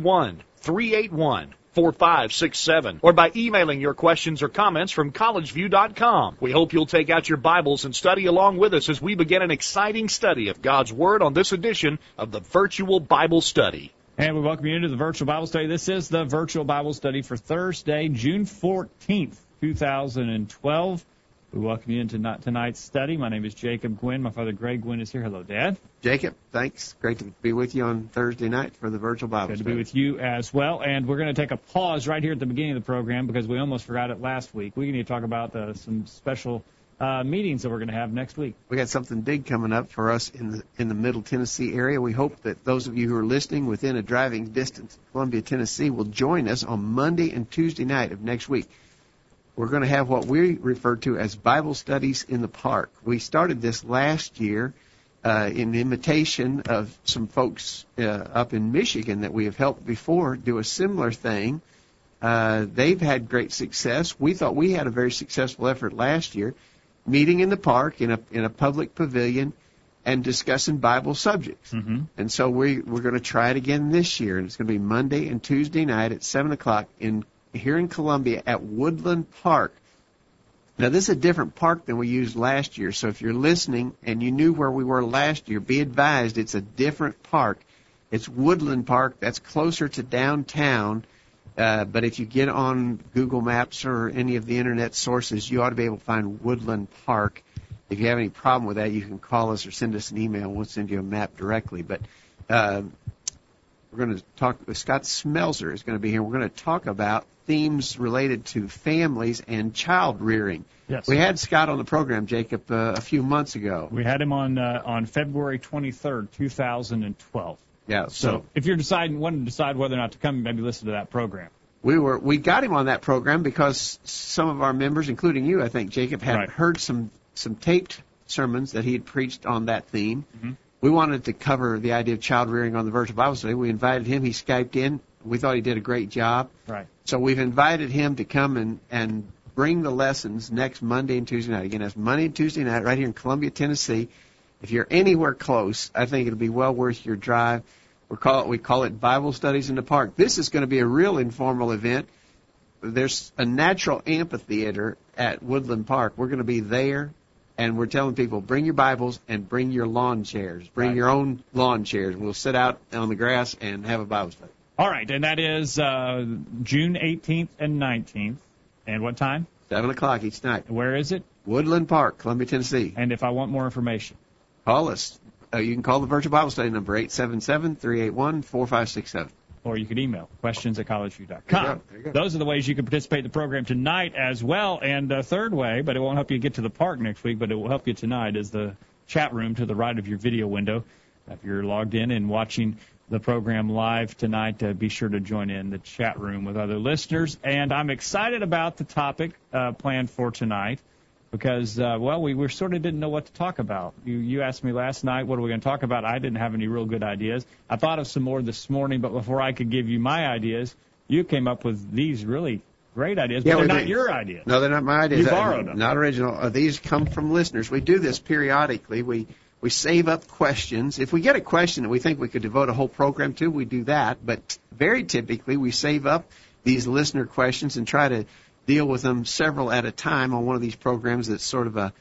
331 381 4567 or by emailing your questions or comments from collegeview.com. We hope you'll take out your Bibles and study along with us as we begin an exciting study of God's Word on this edition of the Virtual Bible Study. And we welcome you into the Virtual Bible Study. This is the Virtual Bible Study for Thursday, June 14th, 2012. We welcome you into tonight's study. My name is Jacob Gwin. My father Greg Gwin is here. Hello, Dad. Jacob, thanks. Great to be with you on Thursday night for the virtual Bible Good study. to be with you as well. And we're going to take a pause right here at the beginning of the program because we almost forgot it last week. We need to talk about uh, some special uh, meetings that we're going to have next week. We got something big coming up for us in the in the Middle Tennessee area. We hope that those of you who are listening within a driving distance of Columbia, Tennessee, will join us on Monday and Tuesday night of next week we're going to have what we refer to as Bible studies in the park. We started this last year uh, in imitation of some folks uh, up in Michigan that we have helped before do a similar thing. Uh, they've had great success. We thought we had a very successful effort last year, meeting in the park in a in a public pavilion and discussing Bible subjects. Mm-hmm. And so we we're going to try it again this year, and it's going to be Monday and Tuesday night at seven o'clock in here in Columbia at Woodland Park. Now, this is a different park than we used last year, so if you're listening and you knew where we were last year, be advised it's a different park. It's Woodland Park. That's closer to downtown. Uh, but if you get on Google Maps or any of the internet sources, you ought to be able to find Woodland Park. If you have any problem with that, you can call us or send us an email. We'll send you a map directly. But uh, we're going to talk. Scott Smelser is going to be here. We're going to talk about themes related to families and child rearing. Yes. We had Scott on the program, Jacob, uh, a few months ago. We had him on uh, on February 23rd, 2012. Yeah. So, so if you're deciding, wanting to decide whether or not to come, maybe listen to that program. We were we got him on that program because some of our members, including you, I think, Jacob, had right. heard some some taped sermons that he had preached on that theme. Mm-hmm. We wanted to cover the idea of child rearing on the virtual Bible study. We invited him. He skyped in. We thought he did a great job. Right. So we've invited him to come and and bring the lessons next Monday and Tuesday night. Again, that's Monday and Tuesday night right here in Columbia, Tennessee. If you're anywhere close, I think it'll be well worth your drive. We call it we call it Bible studies in the park. This is going to be a real informal event. There's a natural amphitheater at Woodland Park. We're going to be there and we're telling people bring your Bibles and bring your lawn chairs. Bring right. your own lawn chairs. We'll sit out on the grass and have a Bible study. All right, and that is uh, June 18th and 19th. And what time? Seven o'clock each night. Where is it? Woodland Park, Columbia, Tennessee. And if I want more information, call us. Uh, you can call the virtual Bible study number eight seven seven three eight one four five six seven or you could email questions at collegeview.com. Those are the ways you can participate in the program tonight as well. And a third way, but it won't help you get to the park next week, but it will help you tonight, is the chat room to the right of your video window. If you're logged in and watching the program live tonight, uh, be sure to join in the chat room with other listeners. And I'm excited about the topic uh, planned for tonight because, uh, well, we, we sort of didn't know what to talk about. You, you asked me last night, what are we going to talk about? I didn't have any real good ideas. I thought of some more this morning, but before I could give you my ideas, you came up with these really great ideas, but yeah, they're not did. your ideas. No, they're not my ideas. You borrowed them. Not original. Uh, these come from listeners. We do this periodically. We we save up questions. If we get a question that we think we could devote a whole program to, we do that. But very typically, we save up these listener questions and try to deal with them several at a time on one of these programs that's sort of a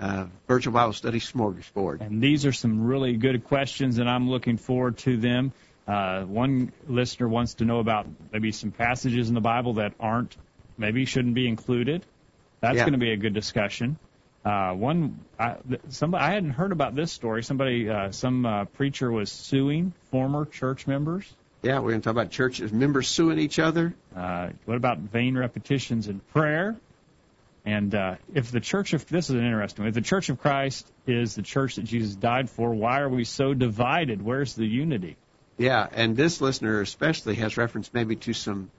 uh, virtual Bible study smorgasbord. And these are some really good questions, and I'm looking forward to them. Uh, one listener wants to know about maybe some passages in the Bible that aren't, maybe shouldn't be included. That's Yeah. going to be a good discussion. Uh, one, I, somebody I hadn't heard about this story. Somebody, uh, some uh, preacher was suing former church members. Yeah, we're going to talk about churches, members suing each other. Uh, what about vain repetitions in prayer? And uh, if the Church of this is an interesting one. If the Church of Christ is the church that Jesus died for, why are we so divided? Where's the unity? Yeah, and this listener especially has reference maybe to some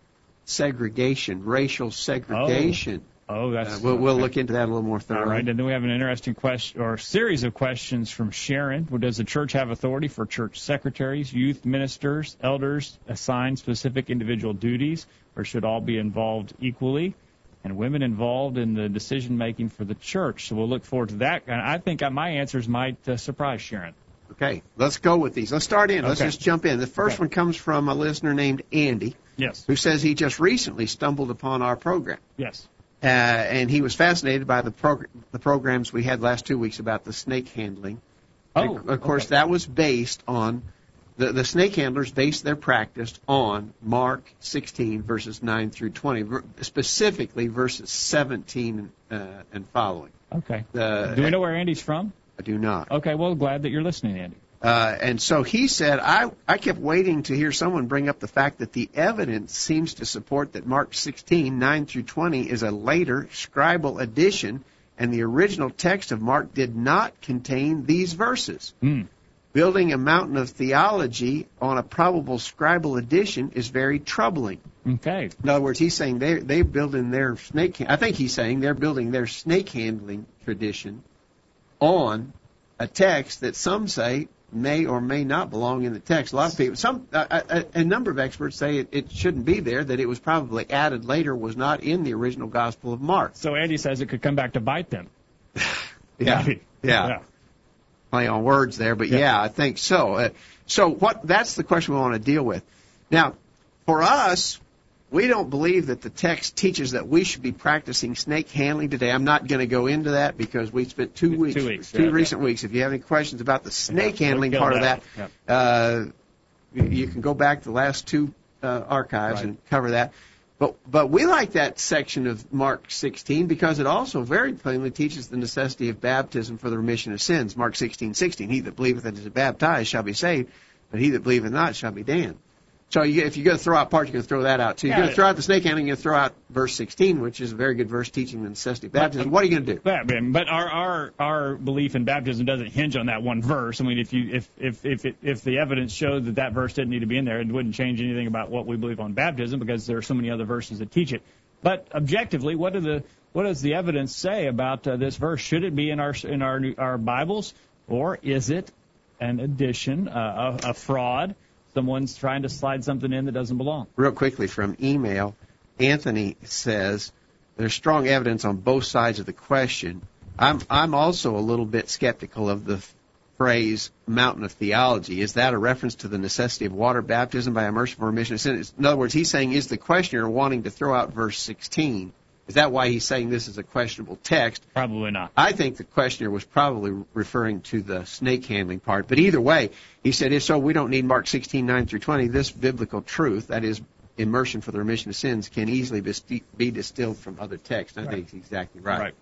segregation, racial segregation. Oh, that's. Uh, we'll, we'll look into that a little more thoroughly. All right, and then we have an interesting question or series of questions from Sharon. Does the church have authority for church secretaries, youth ministers, elders assigned specific individual duties, or should all be involved equally? And women involved in the decision making for the church. So we'll look forward to that. And I think my answers might uh, surprise Sharon. Okay, let's go with these. Let's start in. Let's Okay. just jump in. The first Okay. one comes from a listener named Andy, Yes. who says he just recently stumbled upon our program. Yes. Uh, and he was fascinated by the, prog- the programs we had last two weeks about the snake handling. Oh, of course, okay. that was based on the, the snake handlers based their practice on Mark 16 verses 9 through 20, specifically verses 17 uh, and following. Okay. Uh, Do we know where Andy's from? I do not. Okay. Well, glad that you're listening, Andy. Uh, and so he said, I, I kept waiting to hear someone bring up the fact that the evidence seems to support that Mark 16, 9 through 20 is a later scribal addition, and the original text of Mark did not contain these verses. Hmm. Building a mountain of theology on a probable scribal addition is very troubling. Okay. In other words, he's saying they're, they're building their snake, I think he's saying they're building their snake handling tradition on a text that some say may or may not belong in the text. A lot of people, some, a, a, a number of experts say it, it shouldn't be there, that it was probably added later, was not in the original Gospel of Mark. So Andy says it could come back to bite them. Yeah, Maybe. yeah. Play on words there, but Yeah. yeah, I think so. Uh, so what? That's the question we want to deal with. Now, for us, we don't believe that the text teaches that we should be practicing snake handling today. I'm not going to go into that because we spent two Two weeks, weeks, two yeah, recent weeks. If you have any questions about the snake Yeah, handling part of that, uh, you you can go back to the last two uh, archives Right. and cover that. But but we like that section of Mark 16 because it also very plainly teaches the necessity of baptism for the remission of sins. Mark 16:16, he that believeth and is baptized shall be saved, but he that believeth not shall be damned. So you, if you're going to throw out part, you're going to throw that out too. You're Yeah. going to throw out the snake handling, you're going to throw out verse 16, which is a very good verse teaching the necessity of baptism. What are you going to do? But, but our, our our belief in baptism doesn't hinge on that one verse. I mean, if you if if if it, if the evidence showed that that verse didn't need to be in there, it wouldn't change anything about what we believe on baptism because there are so many other verses that teach it. But objectively, what do the what does the evidence say about uh, this verse? Should it be in our in our our Bibles, or is it an addition, uh, a, a fraud? Someone's trying to slide something in that doesn't belong. real quickly from email, Anthony says there's strong evidence on both sides of the question. I'm I'm also a little bit skeptical of the phrase mountain of theology. Is that a reference to the necessity of water baptism by immersion for remission of sin? In other words, he's saying is the questioner wanting to throw out verse 16? Is that why he's saying this is a questionable text? Probably not. I think the questioner was probably referring to the snake handling part. But either way, he said, if so, we don't need Mark 16, 9 through 20. This biblical truth, that is, immersion for the remission of sins, can easily be, distilled from other texts. I Right. think he's exactly right. Right.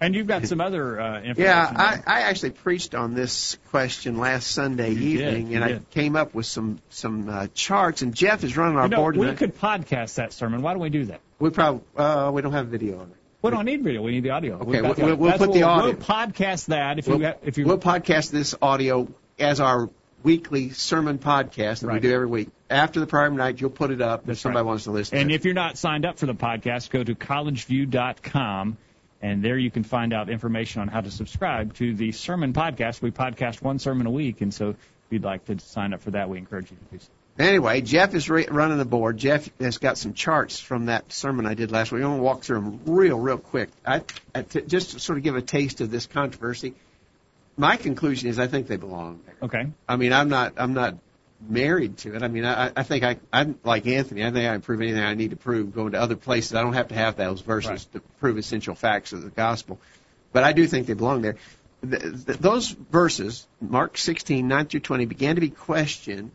And you've got some other uh, information. Yeah, I, I actually preached on this question last Sunday You evening, you and I came up with some some uh, charts. And Jeff is running our You know, board. we tonight. could podcast that sermon. Why don't we do that? We probably uh, we don't have video on it. We don't need video. We need the audio. Okay, the we'll- we'll put the we'll- audio. We'll podcast that if you We'll, ha- if you we'll podcast this audio as our weekly sermon podcast that we do every week. After the program night, you'll put it up if somebody right. wants to listen. And to if you're not signed up for the podcast, go to collegeview.com, and there you can find out information on how to subscribe to the sermon podcast. We podcast one sermon a week, and so if you'd like to sign up for that, we encourage you to do so. Anyway, Jeff is re- running the board. Jeff has got some charts from that sermon I did last week. I'm going to walk through them real, real quick. I, I t- just to sort of give a taste of this controversy. My conclusion is I think they belong there. Okay. I mean, I'm not, I'm not married to it. I mean, I, I think I, I'm like Anthony. I think I can prove anything I need to prove going to other places. I don't have to have those verses Right. to prove essential facts of the gospel. But I do think they belong there. Th th those verses, Mark 16, 9 through 20, began to be questioned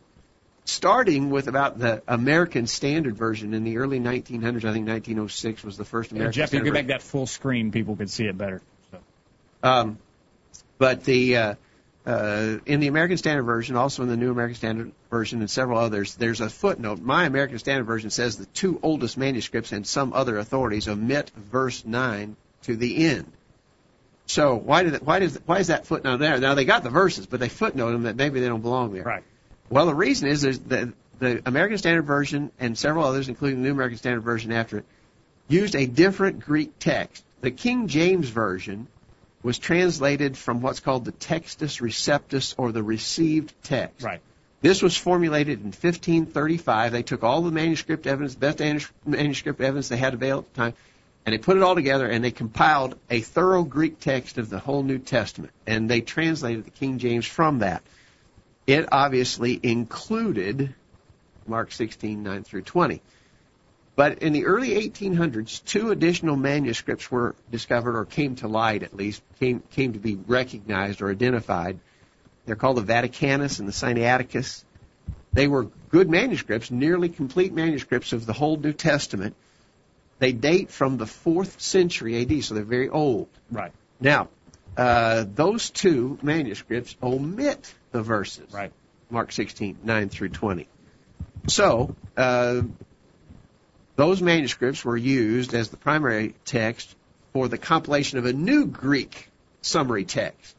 starting with about the American Standard Version in the early 1900s. I think 1906 was the first Yeah, American Jeff, you Standard can Version. make that full screen. People can see it better. So. Um, but the uh, uh, in the American Standard Version, also in the New American Standard Version, and several others, there's a footnote. My American Standard Version says the two oldest manuscripts and some other authorities omit verse nine to the end. So why did it, why does why is that footnote there? Now they got the verses, but they footnote them that maybe they don't belong there. Right. Well, the reason is, is that the American Standard Version and several others, including the New American Standard Version after it, used a different Greek text. The King James Version was translated from what's called the Textus Receptus or the received text. Right. This was formulated in 1535. They took all the manuscript evidence, best manuscript evidence they had available at the time, and they put it all together and they compiled a thorough Greek text of the whole New Testament. And they translated the King James from that. It obviously included Mark 16, 9 through 20. But in the early 1800s, two additional manuscripts were discovered, or came to light at least, came, came to be recognized or identified. They're called the Vaticanus and the Sinaiticus. They were good manuscripts, nearly complete manuscripts of the whole New Testament. They date from the 4th century AD, so they're very old. Right. Now, uh, those two manuscripts omit the verses. Right. Mark 16, 9 through 20. So, uh, those manuscripts were used as the primary text for the compilation of a new Greek summary text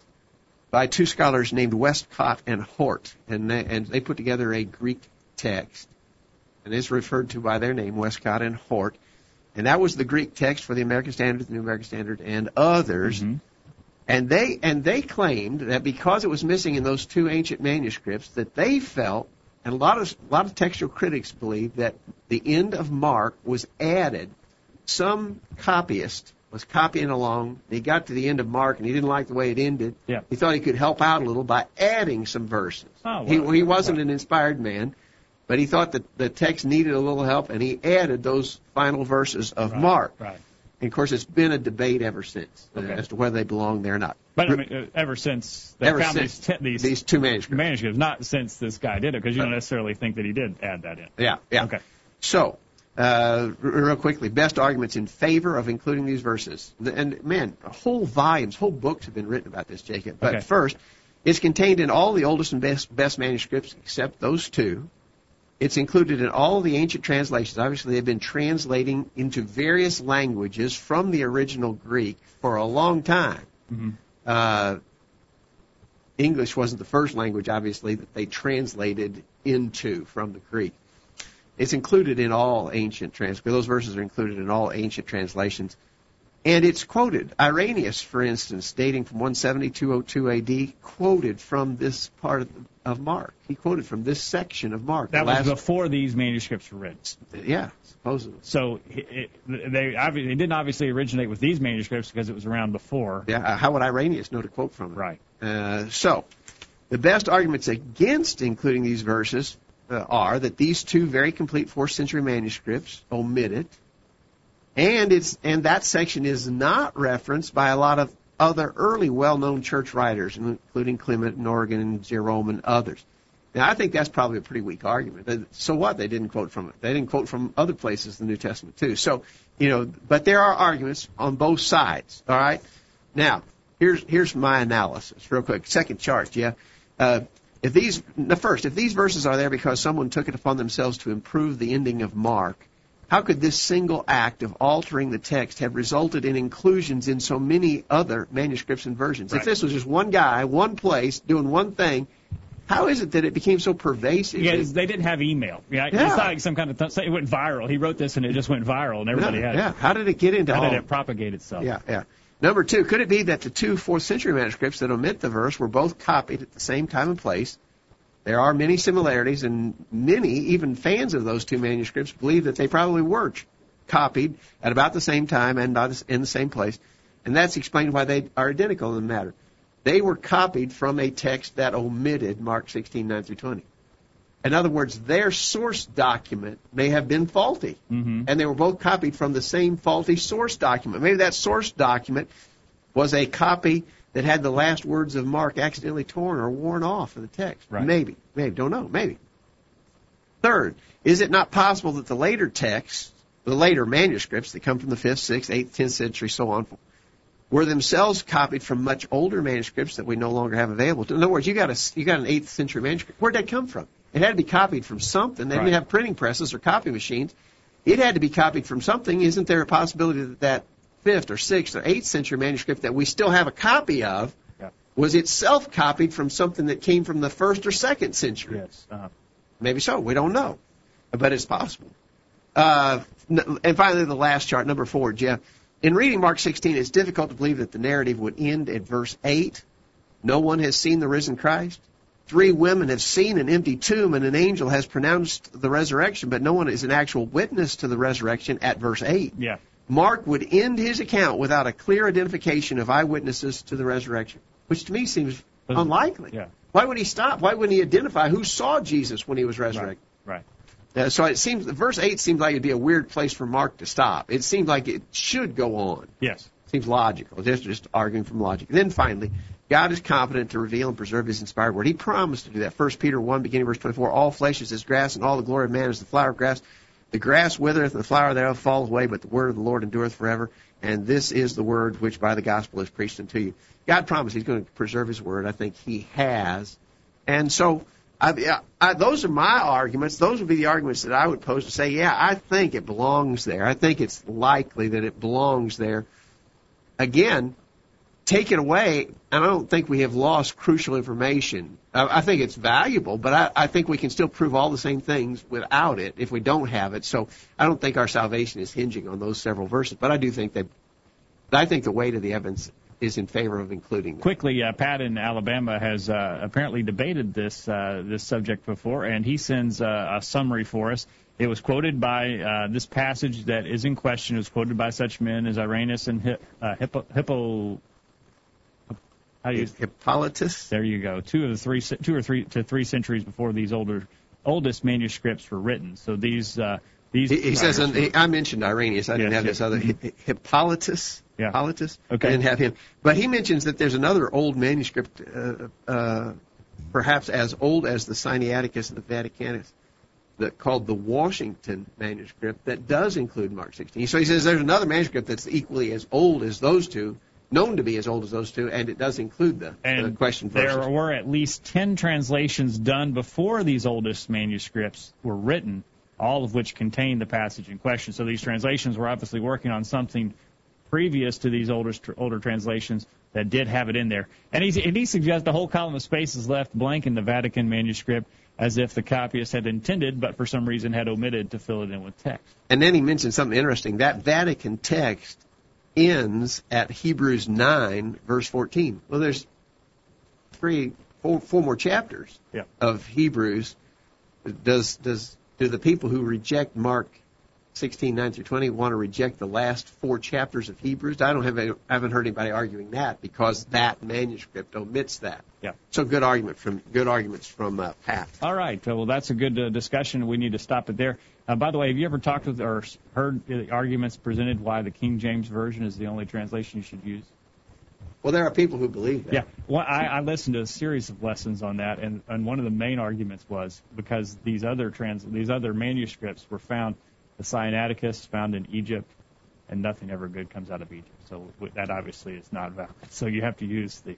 by two scholars named Westcott and Hort, and they, and they put together a Greek text, and it's referred to by their name, Westcott and Hort, and that was the Greek text for the American Standard, the New American Standard, and others. Mm-hmm. And they and they claimed that because it was missing in those two ancient manuscripts, that they felt and a lot of a lot of textual critics believe that the end of Mark was added. Some copyist was copying along. He got to the end of Mark and he didn't like the way it ended. Yeah. He thought he could help out a little by adding some verses. Oh, well, he he wasn't an inspired man, but he thought that the text needed a little help and he added those final verses of Right, Mark. Right. And of course, it's been a debate ever since uh, Okay. as to whether they belong there or not. But I mean, uh, ever since they Ever found since these, te- these these two manuscripts. manuscripts, not since this guy did it, because you don't necessarily think that he did add that in. Yeah, yeah. Okay. So, uh, real quickly, best arguments in favor of including these verses. And man, whole volumes, whole books have been written about this, Jacob. But Okay. first, it's contained in all the oldest and best, best manuscripts except those two. It's included in all the ancient translations. Obviously, they've been translating into various languages from the original Greek for a long time. Mhm. Uh, English wasn't the first language, obviously, that they translated into from the Greek. It's included in all ancient translations. Those verses are included in all ancient translations. And it's quoted. Irenaeus, for instance, dating from 170 202 AD, quoted from this part of, of Mark. He quoted from this section of Mark. That was before these manuscripts were written. Yeah, supposedly. So it, it, they obvi- they didn't obviously originate with these manuscripts because it was around before. Yeah, uh, how would Irenaeus know to quote from it? Right. Uh, so, the best arguments against including these verses uh, are that these two very complete fourth century manuscripts omit it, and it's and that section is not referenced by a lot of other early well-known church writers, including Clement and Jerome and others. Now, I think that's probably a pretty weak argument. So what? They didn't quote from it. They didn't quote from other places in the New Testament too. So, you know, but there are arguments on both sides. All right. Now, here's here's my analysis, real quick. Second chart, yeah. Uh, if these, the first, if these verses are there because someone took it upon themselves to improve the ending of Mark, how could this single act of altering the text have resulted in inclusions in so many other manuscripts and versions? Right. If this was just one guy, one place, doing one thing, how is it that it became so pervasive? Yeah, they didn't have email. Yeah, Yeah. it's not like some kind of th- it went viral. He wrote this and it just went viral and everybody yeah, had yeah. it. How did it get into How all? did it propagate itself? Yeah, yeah. Number two, could it be that the two fourth century manuscripts that omit the verse were both copied at the same time and place? There are many similarities, and many, even fans of those two manuscripts, believe that they probably were copied at about the same time and by in the same place. And that's explained why they are identical in the matter. They were copied from a text that omitted Mark 16, 9 through 20. In other words, their source document may have been faulty, Mhm. and they were both copied from the same faulty source document. Maybe that source document was a copy that had the last words of Mark accidentally torn or worn off of the text. Right. Maybe, maybe, don't know, maybe. Third, is it not possible that the later texts, the later manuscripts that come from the 5th, 6th, 8th, 10th century, so on, were themselves copied from much older manuscripts that we no longer have available? In other words, you got a you got an 8th century manuscript. Where'd that come from? It had to be copied from something. They Right. didn't have printing presses or copy machines. It had to be copied from something. Isn't there a possibility that that fifth or sixth or eighth century manuscript that we still have a copy of Yeah. was itself copied from something that came from the first or second century. Yes. Uh-huh. Maybe so. We don't know, but it's possible. Uh, and finally, the last chart, number four, Jeff. In reading Mark 16, it's difficult to believe that the narrative would end at verse 8. No one has seen the risen Christ. Three women have seen an empty tomb, and an angel has pronounced the resurrection, but no one is an actual witness to the resurrection at verse 8. Yeah. Mark would end his account without a clear identification of eyewitnesses to the resurrection, which to me seems unlikely. Yeah. Why would he stop? Why wouldn't he identify who saw Jesus when he was resurrected? Right. Uh, so it seems verse eight seems like it'd be a weird place for Mark to stop. It seems like it should go on. Yes. Seems logical. Just just arguing from logic. then finally, God is competent to reveal and preserve His inspired word. He promised to do that. First Peter one, beginning verse twenty-four. All flesh is as grass, and all the glory of man is the flower of grass. The grass withereth, the flower thereof falleth away, but the word of the Lord endureth forever. And this is the word which by the gospel is preached unto you. God promised He's going to preserve His word. I think He has. And so, I, I, those are my arguments. Those would be the arguments that I would pose to say, yeah, I think it belongs there. I think it's likely that it belongs there. Again, take it away, and I don't think we have lost crucial information. I, I think it's valuable, but I, I think we can still prove all the same things without it if we don't have it. So I don't think our salvation is hinging on those several verses, but I do think that I think the weight of the evidence is in favor of including them. Quickly, uh, Pat in Alabama has uh, apparently debated this uh, this subject before, and he sends uh, a summary for us. It was quoted by uh, this passage that is in question. It was quoted by such men as Irenaeus and Hi- uh, Hippo, Hippo how do you Hippolytus. There you go. Two of the three, two or three to three centuries before these older, oldest manuscripts were written. So these, uh, these. He, he says, he, I mentioned Irenaeus. I didn't have yes. this other Hippolytus. Yeah. Hippolytus. Okay. I didn't have him, but he mentions that there's another old manuscript, uh, uh, perhaps as old as the Sinaiticus and the Vaticanus that called the Washington manuscript that does include Mark 16. So he says there's another manuscript that's equally as old as those two, known to be as old as those two, and it does include the, and the question verses. There were at least 10 translations done before these oldest manuscripts were written, all of which contain the passage in question. So these translations were obviously working on something previous to these older older translations that did have it in there. And he, and he suggests the whole column of space is left blank in the Vatican manuscript as if the copyist had intended, but for some reason had omitted to fill it in with text. And then he mentioned something interesting. That Vatican text ends at Hebrews 9, verse 14. Well, there's three, four, four more chapters yeah. of Hebrews. Does does do the people who reject Mark 16, 9 through 20 want to reject the last four chapters of Hebrews? I don't have any, I haven't heard anybody arguing that because that manuscript omits that. Yeah. So good argument from good arguments from uh, Pat. All right. Well, that's a good uh, discussion. We need to stop it there. Uh, by the way, have you ever talked with or heard the arguments presented why the King James version is the only translation you should use? Well, there are people who believe that. Yeah, well, I, I listened to a series of lessons on that, and, and one of the main arguments was because these other trans these other manuscripts were found, the Sinaiticus found in Egypt, and nothing ever good comes out of Egypt. So that obviously is not valid. So you have to use the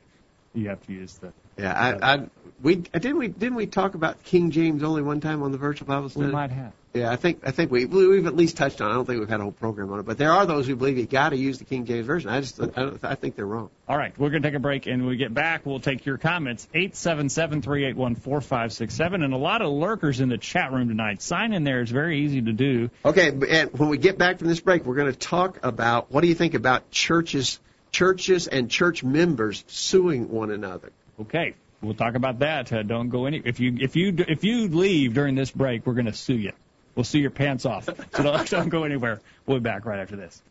you have to use the. Yeah, I, I we didn't we didn't we talk about King James only one time on the virtual Bible study? We might have. Yeah, I think I think we we've at least touched on. it. I don't think we've had a whole program on it, but there are those who believe you got to use the King James version. I just I, I think they're wrong. All right, we're going to take a break, and when we get back, we'll take your comments. Eight seven seven three eight one four five six seven, and a lot of lurkers in the chat room tonight. Sign in there; it's very easy to do. Okay, and when we get back from this break, we're going to talk about what do you think about churches, churches and church members suing one another. Okay, we'll talk about that. Uh, don't go any. If you if you if you leave during this break, we're going to sue you. We'll sue your pants off. So don't, don't go anywhere. We'll be back right after this.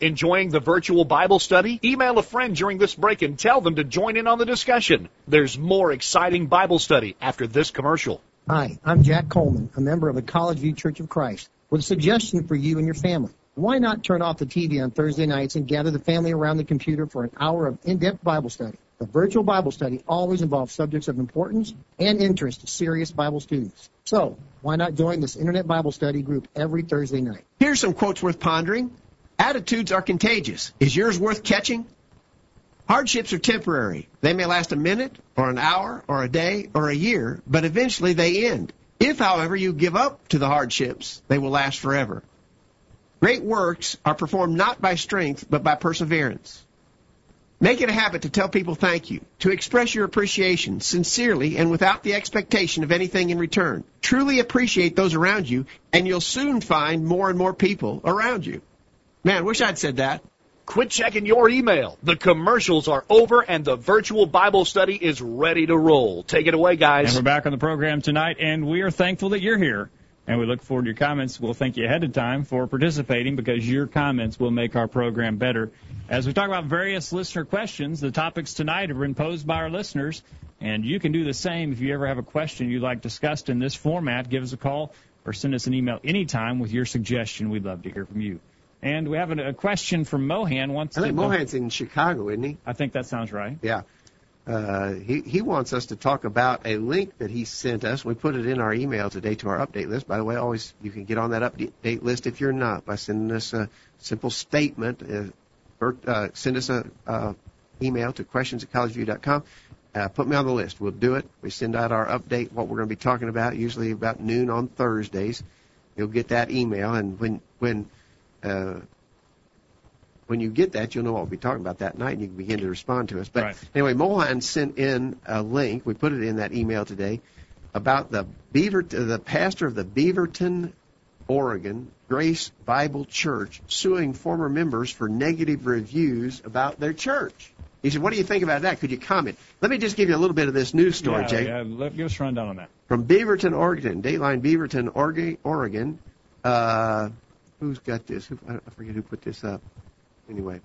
Enjoying the virtual Bible study? Email a friend during this break and tell them to join in on the discussion. There's more exciting Bible study after this commercial. Hi, I'm Jack Coleman, a member of the College View Church of Christ, with a suggestion for you and your family. Why not turn off the TV on Thursday nights and gather the family around the computer for an hour of in-depth Bible study? The virtual Bible study always involves subjects of importance and interest to serious Bible students. So, why not join this Internet Bible study group every Thursday night? Here's some quotes worth pondering. Attitudes are contagious. Is yours worth catching? Hardships are temporary. They may last a minute, or an hour, or a day, or a year, but eventually they end. If, however, you give up to the hardships, they will last forever. Great works are performed not by strength, but by perseverance. Make it a habit to tell people thank you, to express your appreciation sincerely and without the expectation of anything in return. Truly appreciate those around you, and you'll soon find more and more people around you. Man, wish I'd said that. Quit checking your email. The commercials are over and the virtual Bible study is ready to roll. Take it away, guys. And we're back on the program tonight, and we are thankful that you're here. And we look forward to your comments. We'll thank you ahead of time for participating because your comments will make our program better. As we talk about various listener questions, the topics tonight have been posed by our listeners, and you can do the same if you ever have a question you'd like discussed in this format. Give us a call or send us an email anytime with your suggestion. We'd love to hear from you. And we have a, question from Mohan. Wants I think Mohan's in Chicago, isn't he? I think that sounds right. Yeah. Uh, he, he wants us to talk about a link that he sent us. We put it in our email today to our update list. By the way, always you can get on that update list if you're not by sending us a simple statement. Uh, uh, send us a uh, email to questions at collegeview.com. Uh, put me on the list. We'll do it. We send out our update, what we're going to be talking about, usually about noon on Thursdays. You'll get that email, and when when uh, when you get that, you'll know what we'll be talking about that night, and you can begin to respond to us. But Right. anyway, Mohan sent in a link. We put it in that email today about the Beaver, the pastor of the Beaverton, Oregon Grace Bible Church suing former members for negative reviews about their church. He said, "What do you think about that? Could you comment?" Let me just give you a little bit of this news story, yeah, Jay yeah, let, give us a rundown on that. from Beaverton, Oregon, Dateline Beaverton, Oregon. Uh, who's got this? Who, I forget who put this up. Anyway,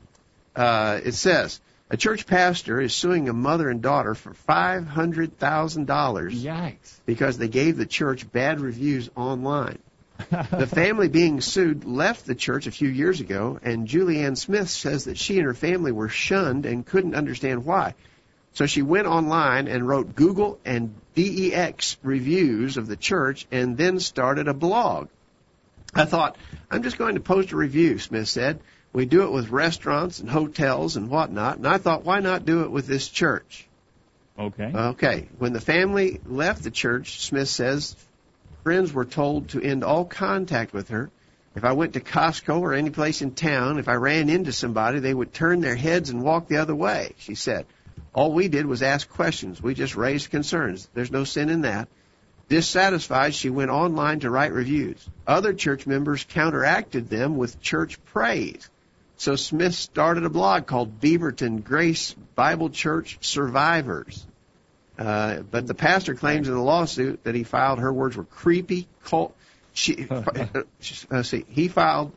uh, it says a church pastor is suing a mother and daughter for five hundred thousand dollars Yikes. because they gave the church bad reviews online. the family being sued left the church a few years ago, and Julianne Smith says that she and her family were shunned and couldn't understand why. So she went online and wrote Google and DEX reviews of the church and then started a blog. I thought, I'm just going to post a review, Smith said. We do it with restaurants and hotels and whatnot, and I thought, why not do it with this church? Okay. Okay. When the family left the church, Smith says, friends were told to end all contact with her. If I went to Costco or any place in town, if I ran into somebody, they would turn their heads and walk the other way, she said. All we did was ask questions. We just raised concerns. There's no sin in that. Dissatisfied, she went online to write reviews. Other church members counteracted them with church praise. So Smith started a blog called Beaverton Grace Bible Church Survivors. Uh, but the pastor claims in the lawsuit that he filed, her words were creepy, cult. She, uh, see, he filed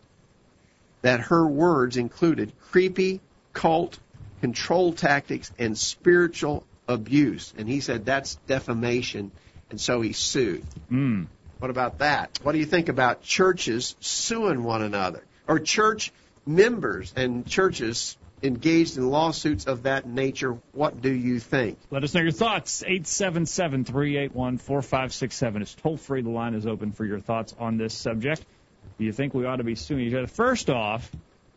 that her words included creepy, cult, control tactics, and spiritual abuse. And he said that's defamation, and so he sued. Mm. What about that? What do you think about churches suing one another? Or church members and churches engaged in lawsuits of that nature? What do you think? Let us know your thoughts. 877-381-4567 is toll free. The line is open for your thoughts on this subject. Do you think we ought to be suing each other? First off,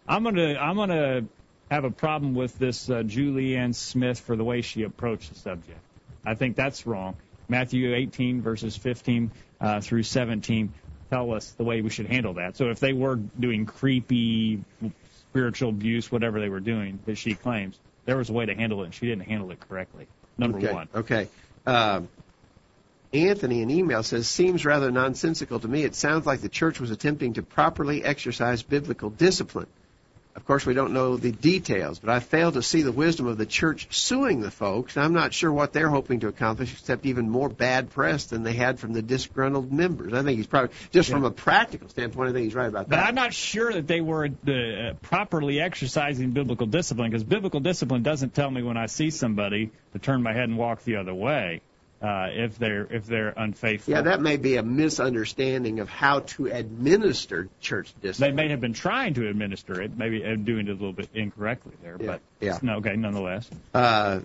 I'm gonna I'm gonna have a problem with this uh, Julianne Smith for the way she approached the subject. I think that's wrong. Matthew 18 verses 15 uh, through 17 tell us the way we should handle that. So if they were doing creepy spiritual abuse, whatever they were doing that she claims, there was a way to handle it, and she didn't handle it correctly. Number okay. one. Okay. Um, Anthony, in email, says, seems rather nonsensical to me. It sounds like the church was attempting to properly exercise biblical discipline. Of course, we don't know the details, but I fail to see the wisdom of the church suing the folks. I'm not sure what they're hoping to accomplish, except even more bad press than they had from the disgruntled members. I think he's probably, just Yeah. from a practical standpoint, I think he's right about that. But. I'm not sure that they were uh, properly exercising biblical discipline because biblical discipline doesn't tell me when I see somebody to turn my head and walk the other way uh, if they're if they're unfaithful. yeah, that may be a misunderstanding of how to administer church discipline. they may have been trying to administer it, maybe doing it a little bit incorrectly there, Yeah, but yeah. no, okay, nonetheless. uh,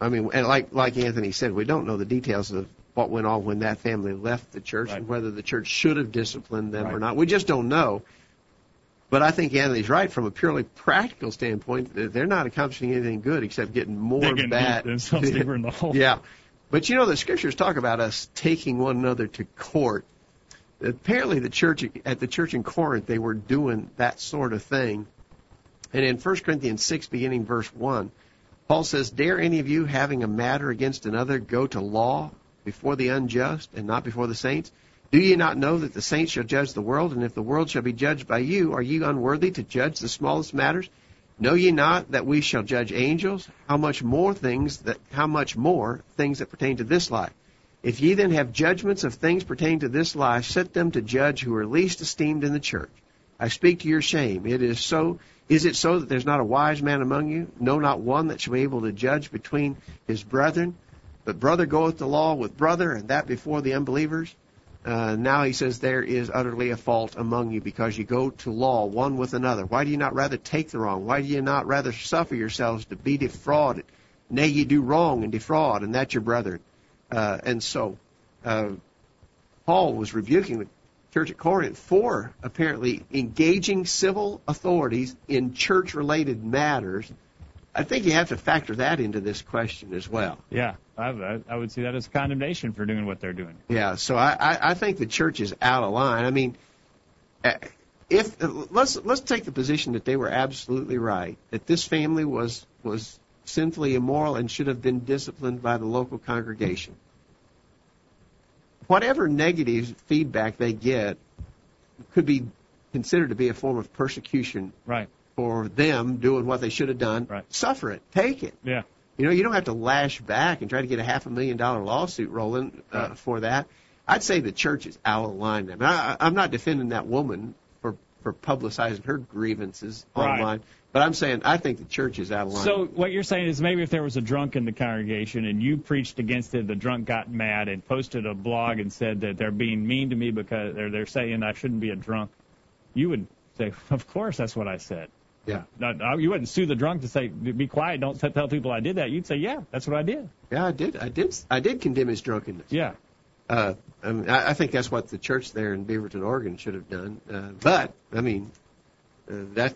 I mean, and like like Anthony said, we don't know the details of what went on when that family left the church Right. and whether the church should have disciplined them or not. We just don't know. But I think Anthony's right from a purely practical standpoint. that They're not accomplishing anything good except getting more bad. themselves deeper in the hole. yeah, but you know the scriptures talk about us taking one another to court. Apparently, the church at the church in Corinth they were doing that sort of thing. And in 1 Corinthians 6, beginning verse 1, Paul says, Dare any of you, having a matter against another, go to law before the unjust and not before the saints? Do ye not know that the saints shall judge the world, and if the world shall be judged by you, are ye unworthy to judge the smallest matters? Know ye not that we shall judge angels? How much more things that how much more things that pertain to this life? If ye then have judgments of things pertaining to this life, set them to judge who are least esteemed in the church. I speak to your shame. It is so is it so that there's not a wise man among you? No, not one that shall be able to judge between his brethren. But brother goeth to law with brother, and that before the unbelievers. Uh, now he says there is utterly a fault among you because you go to law one with another. Why do you not rather take the wrong? Why do you not rather suffer yourselves to be defrauded? Nay, ye do wrong and defraud, and that your brethren. Uh, and so, uh, Paul was rebuking the church at Corinth for apparently engaging civil authorities in church related matters I think you have to factor that into this question as well. Yeah, I, I would see that as condemnation for doing what they're doing. Yeah, so I, I, I think the church is out of line. I mean, uh, if let's let's take the position that they were absolutely right that this family was was sinfully immoral and should have been disciplined by the local congregation. Whatever negative feedback they get could be considered to be a form of persecution right for them doing what they should have done. Right. Suffer it. Take it. Yeah. You know, you don't have to lash back and try to get a half a million dollar lawsuit rolling uh, right. for that. I'd say the church is out of line. Mean, I, I'm not defending that woman for for publicizing her grievances right. online, but I'm saying I think the church is out of line. So what you're saying is maybe if there was a drunk in the congregation and you preached against it, the drunk got mad and posted a blog and said that they're being mean to me because they're they're saying I shouldn't be a drunk. You would say, of course, that's what I said. Yeah. Now, you wouldn't sue the drunk to say, "Be quiet, don't tell people I did that." You'd say, "Yeah, that's what I did." Yeah, I did. I did. I did condemn his drunkenness. Yeah. Uh, I, mean, I, I think that's what the church there in Beaverton, Oregon, should have done. Uh, but I mean, uh, that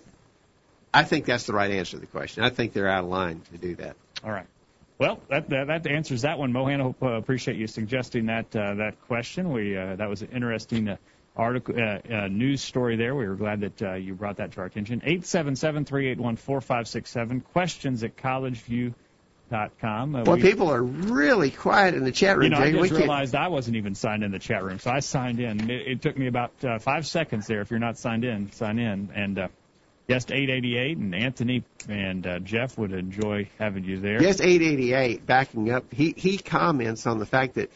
I think that's the right answer to the question. I think they're out of line to do that. All right. Well, that, that, that answers that one, Mohan. I hope, uh, appreciate you suggesting that uh, that question. We uh, that was an interesting uh, article, uh, uh, news story there. We were glad that uh, you brought that to our attention. 877-381-4567. Questions at collegeview.com. Uh, Well, people are really quiet in the chat room. You know, Jay. I We just can't- realized I wasn't even signed in the chat room, so I signed in. It, it took me about uh, five seconds there. If you're not signed in, sign in. And uh, guest 888 and Anthony and uh, Jeff would enjoy having you there. Yes, 888, backing up, he, he comments on the fact that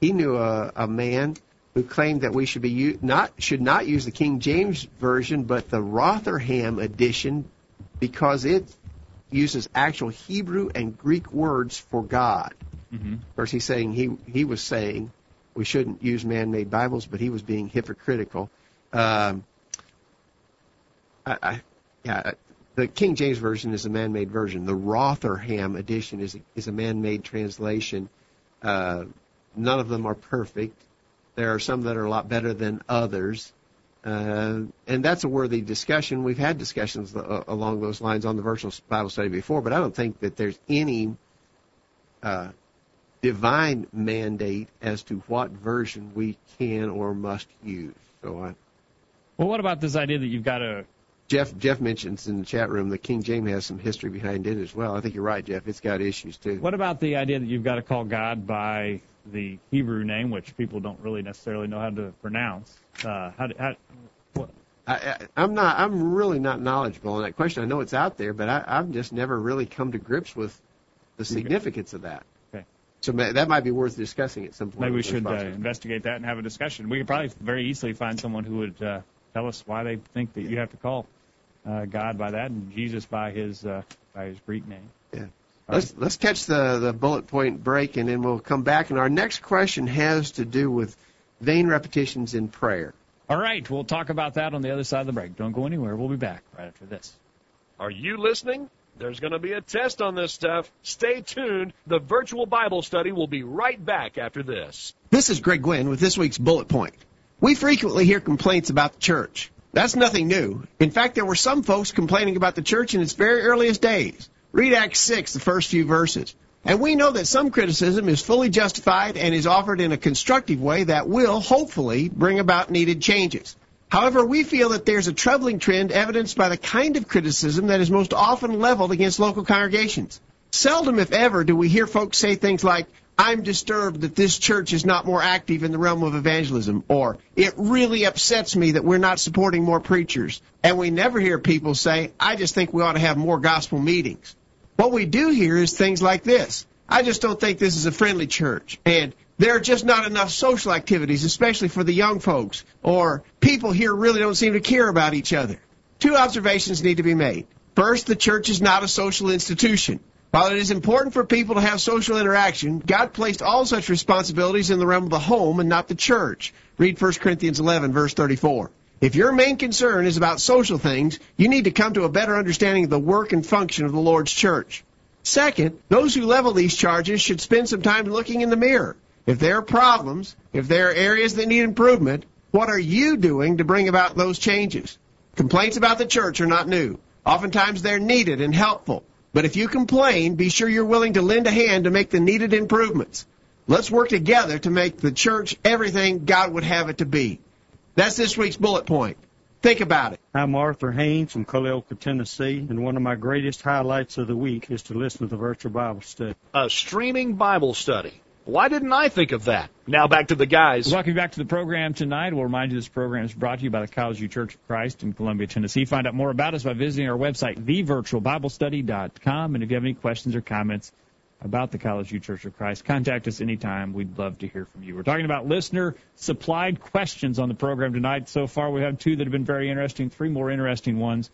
he knew a, a man who claimed that we should be u- not should not use the King James version, but the Rotherham edition because it uses actual Hebrew and Greek words for God. Mm-hmm. Of course, he's saying he he was saying we shouldn't use man-made Bibles, but he was being hypocritical. Um, I, I, yeah, the King James version is a man-made version. The Rotherham edition is a, is a man-made translation. Uh, none of them are perfect. There are some that are a lot better than others. Uh, and that's a worthy discussion. We've had discussions uh, along those lines on the virtual Bible study before, but I don't think that there's any uh, divine mandate as to what version we can or must use. So I, Well, what about this idea that you've got to Jeff Jeff mentions in the chat room that King James has some history behind it as well. I think you're right, Jeff. It's got issues too. What about the idea that you've got to call God by the Hebrew name, which people don't really necessarily know how to pronounce? Uh, how, how, what, I, I, I'm not. I'm really not knowledgeable on that question. I know it's out there, but I, I've just never really come to grips with the significance of that. Okay. So that might be worth discussing at some point. maybe we should uh, investigate that and have a discussion. We could probably very easily find someone who would uh, tell us why they think that you have to call uh, God by that and Jesus by his uh, by his Greek name. Yeah. Let's let's catch the the bullet point break, and then we'll come back. And our next question has to do with vain repetitions in prayer. All right, we'll talk about that on the other side of the break. Don't go anywhere. We'll be back right after this. Are you listening? There's going to be a test on this stuff. Stay tuned. The virtual Bible study will be right back after this. This is Greg Gwin with this week's bullet point. We frequently hear complaints about the church. That's nothing new. In fact, there were some folks complaining about the church in its very earliest days. Read Acts 6, the first few verses. And we know that some criticism is fully justified and is offered in a constructive way that will, hopefully, bring about needed changes. However, we feel that there's a troubling trend evidenced by the kind of criticism that is most often leveled against local congregations. Seldom, if ever, do we hear folks say things like, I'm disturbed that this church is not more active in the realm of evangelism, or it really upsets me that we're not supporting more preachers. And we never hear people say, I just think we ought to have more gospel meetings. What we do here is things like this. I just don't think this is a friendly church. And there are just not enough social activities, especially for the young folks. Or people here really don't seem to care about each other. Two observations need to be made. First, the church is not a social institution. While it is important for people to have social interaction, God placed all such responsibilities in the realm of the home and not the church. Read 1 Corinthians 11, verse 34. If your main concern is about social things, you need to come to a better understanding of the work and function of the Lord's church. Second, those who level these charges should spend some time looking in the mirror. If there are problems, if there are areas that need improvement, what are you doing to bring about those changes? Complaints about the church are not new. Oftentimes they're needed and helpful. But if you complain, be sure you're willing to lend a hand to make the needed improvements. Let's work together to make the church everything God would have it to be. That's this week's bullet point. Think about it. I'm Arthur Haynes from Culleoka, Tennessee, and one of my greatest highlights of the week is to listen to the virtual Bible study. A streaming Bible study. Why didn't I think of that? Now back to the guys. Welcome back to the program tonight. We'll remind you this program is brought to you by the College View Church of Christ in Columbia, Tennessee. Find out more about us by visiting our website, thevirtualbiblestudy.com. And if you have any questions or comments about the College View Church of Christ, contact us anytime. We'd love to hear from you. We're talking about listener supplied questions on the program tonight. So far, we have two that have been very interesting, three more interesting ones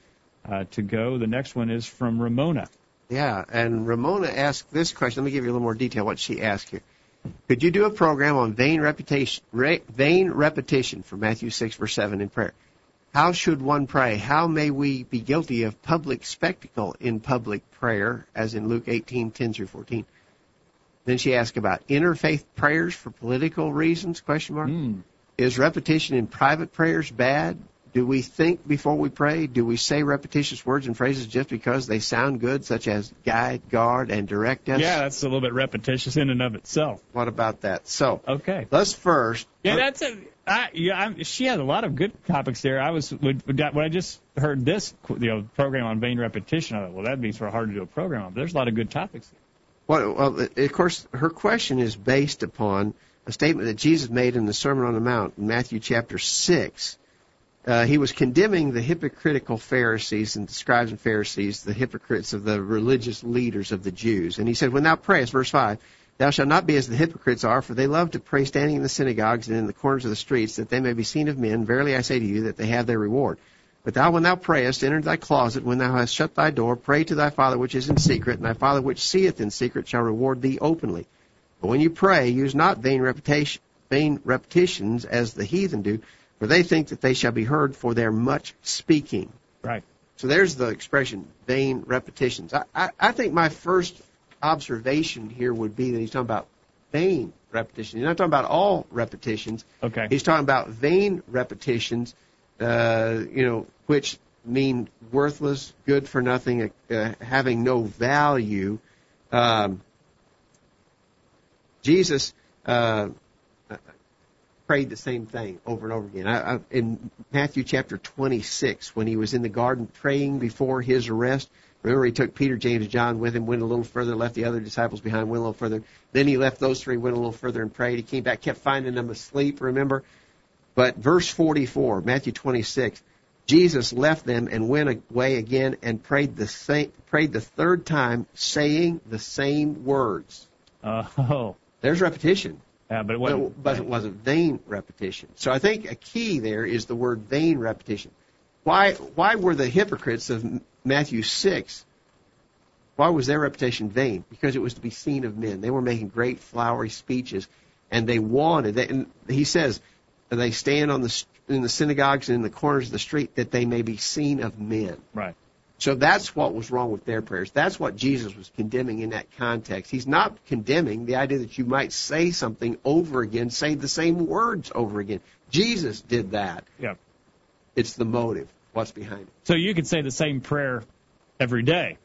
uh, to go. The next one is from Ramona. Yeah, and Ramona asked this question. Let me give you a little more detail what she asked here. Could you do a program on vain repetition, re, vain repetition from Matthew 6 verse 7 in prayer? How should one pray? How may we be guilty of public spectacle in public prayer, as in Luke 18:10 through 14? Then she asked about interfaith prayers for political reasons? Question mark. Mm. Is repetition in private prayers bad? Do we think before we pray? Do we say repetitious words and phrases just because they sound good, such as guide, guard, and direct us? Yeah, that's a little bit repetitious in and of itself. What about that? So, Okay. let's first. Yeah, that's a. I, yeah, I'm, she had a lot of good topics there. I was when, I just heard this, you know, program on vain repetition. I thought, well, that'd be sort of hard to do a program on. But there's a lot of good topics. Well, well, of course, her question is based upon a statement that Jesus made in the Sermon on the Mount in Matthew chapter 6. Uh, he was condemning the hypocritical Pharisees and the scribes and Pharisees, the hypocrites of the religious leaders of the Jews. And he said, When thou prayest, verse 5, thou shalt not be as the hypocrites are, for they love to pray standing in the synagogues and in the corners of the streets, that they may be seen of men. Verily I say to you, that they have their reward. But thou, when thou prayest, enter thy closet, when thou hast shut thy door, pray to thy Father which is in secret, and thy Father which seeth in secret shall reward thee openly. But when you pray, use not vain repetition, vain repetitions as the heathen do, for they think that they shall be heard for their much speaking. Right. So there's the expression, vain repetitions. I, I, I think my first observation here would be that he's talking about vain repetition. He's not talking about all repetitions. Okay. He's talking about vain repetitions, uh, you know, which mean worthless, good for nothing, uh, having no value. Um, Jesus uh, prayed the same thing over and over again. I, I, in Matthew chapter 26, when he was in the garden praying before his arrest, remember he took Peter, James, and John with him, went a little further, left the other disciples behind, went a little further. Then he left those three, went a little further and prayed. He came back, kept finding them asleep, remember? But verse 44, Matthew 26, Jesus left them and went away again and prayed the same, prayed the third time, saying the same words. Oh. There's repetition. Yeah, but it wasn't. but it wasn't vain repetition. So I think a key there is the word vain repetition. Why why were the hypocrites of Matthew six? Why was their reputation vain? Because it was to be seen of men. They were making great flowery speeches, and they wanted. They, and he says they stand on the in the synagogues and in the corners of the street that they may be seen of men. Right. So that's what was wrong with their prayers. That's what Jesus was condemning in that context. He's not condemning the idea that you might say something over again, say the same words over again. Jesus did that. Yeah. It's the motive, what's behind it. So you could say the same prayer every day,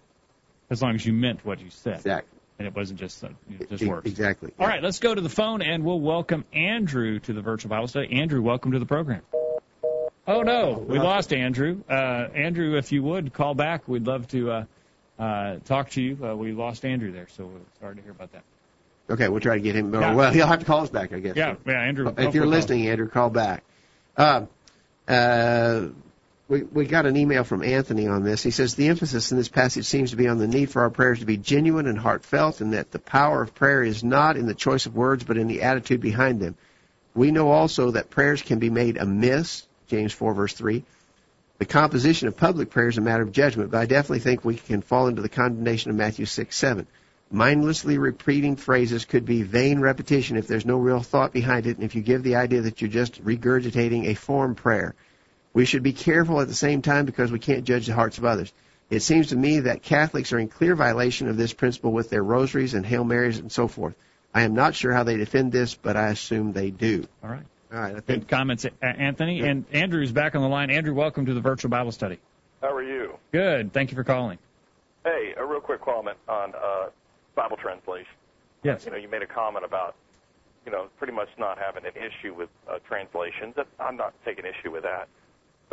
as long as you meant what you said, Exactly. and it wasn't just uh, you know, just words. Exactly. All right, let's go to the phone and we'll welcome Andrew to the virtual Bible study. Andrew, welcome to the program. Oh no, we lost Andrew. Uh, Andrew, if you would call back, we'd love to uh, uh, talk to you. Uh, we lost Andrew there, so sorry to hear about that. Okay, we'll try to get him. Yeah. Well, he'll have to call us back, I guess. Yeah, yeah, Andrew. If you're listening, Andrew, call back. Uh, uh, we we got an email from Anthony on this. He says the emphasis in this passage seems to be on the need for our prayers to be genuine and heartfelt, and that the power of prayer is not in the choice of words, but in the attitude behind them. We know also that prayers can be made amiss. James 4 verse 3. The composition of public prayer is a matter of judgment, but I definitely think we can fall into the condemnation of Matthew 6 7. Mindlessly repeating phrases could be vain repetition if there's no real thought behind it, and if you give the idea that you're just regurgitating a form prayer. We should be careful at the same time because we can't judge the hearts of others. It seems to me that Catholics are in clear violation of this principle with their rosaries and Hail Marys and so forth. I am not sure how they defend this, but I assume they do. All right. All right, I Good comments, A- Anthony. And Andrew's back on the line. Andrew, welcome to the virtual Bible study. How are you? Good. Thank you for calling. Hey, a real quick comment on uh, Bible translation. Yes. You know, you made a comment about, you know, pretty much not having an issue with uh, translations. I'm not taking issue with that.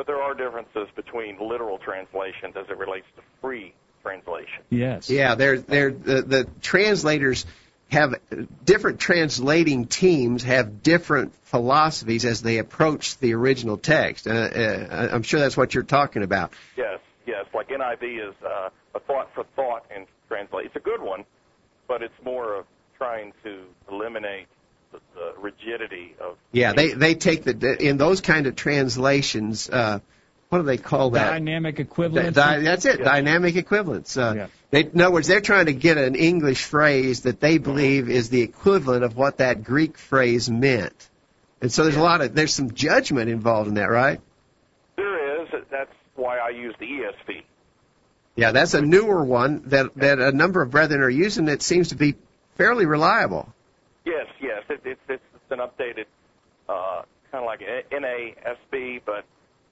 But there are differences between literal translations as it relates to free translation. Yes. Yeah, they're they're the, the translators have different translating teams have different philosophies as they approach the original text. Uh, uh, I'm sure that's what you're talking about. Yes, yes. Like NIV is uh, a thought for thought and translate. It's a good one, but it's more of trying to eliminate the, the rigidity of. Yeah, they they take the in those kind of translations. Uh, what do they call that? Dynamic equivalent. Di- that's it. Yeah. Dynamic equivalence. Uh, Yeah. they, in other words, they're trying to get an English phrase that they believe is the equivalent of what that Greek phrase meant. And so there's a lot of there's some judgment involved in that, right? There is. That's why I use the ESV. Yeah, that's a newer one that that a number of brethren are using that seems to be fairly reliable. It's it's it's an updated, uh, kind of like NASB, but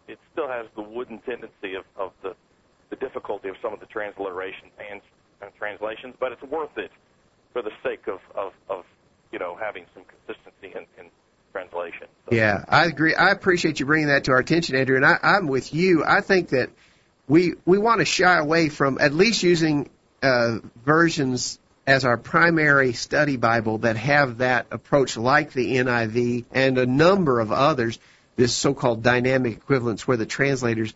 it still has the wooden tendency of, of the the difficulty of some of the transliteration and, and translations. But it's worth it for the sake of of, of you know having some consistency in, in translation. So, Yeah, I agree. I appreciate you bringing that to our attention, Andrew. And I, I'm with you. I think that we we want to shy away from at least using uh, versions as our primary study Bible that have that approach, like the NIV and a number of others. This so-called dynamic equivalence, where the translators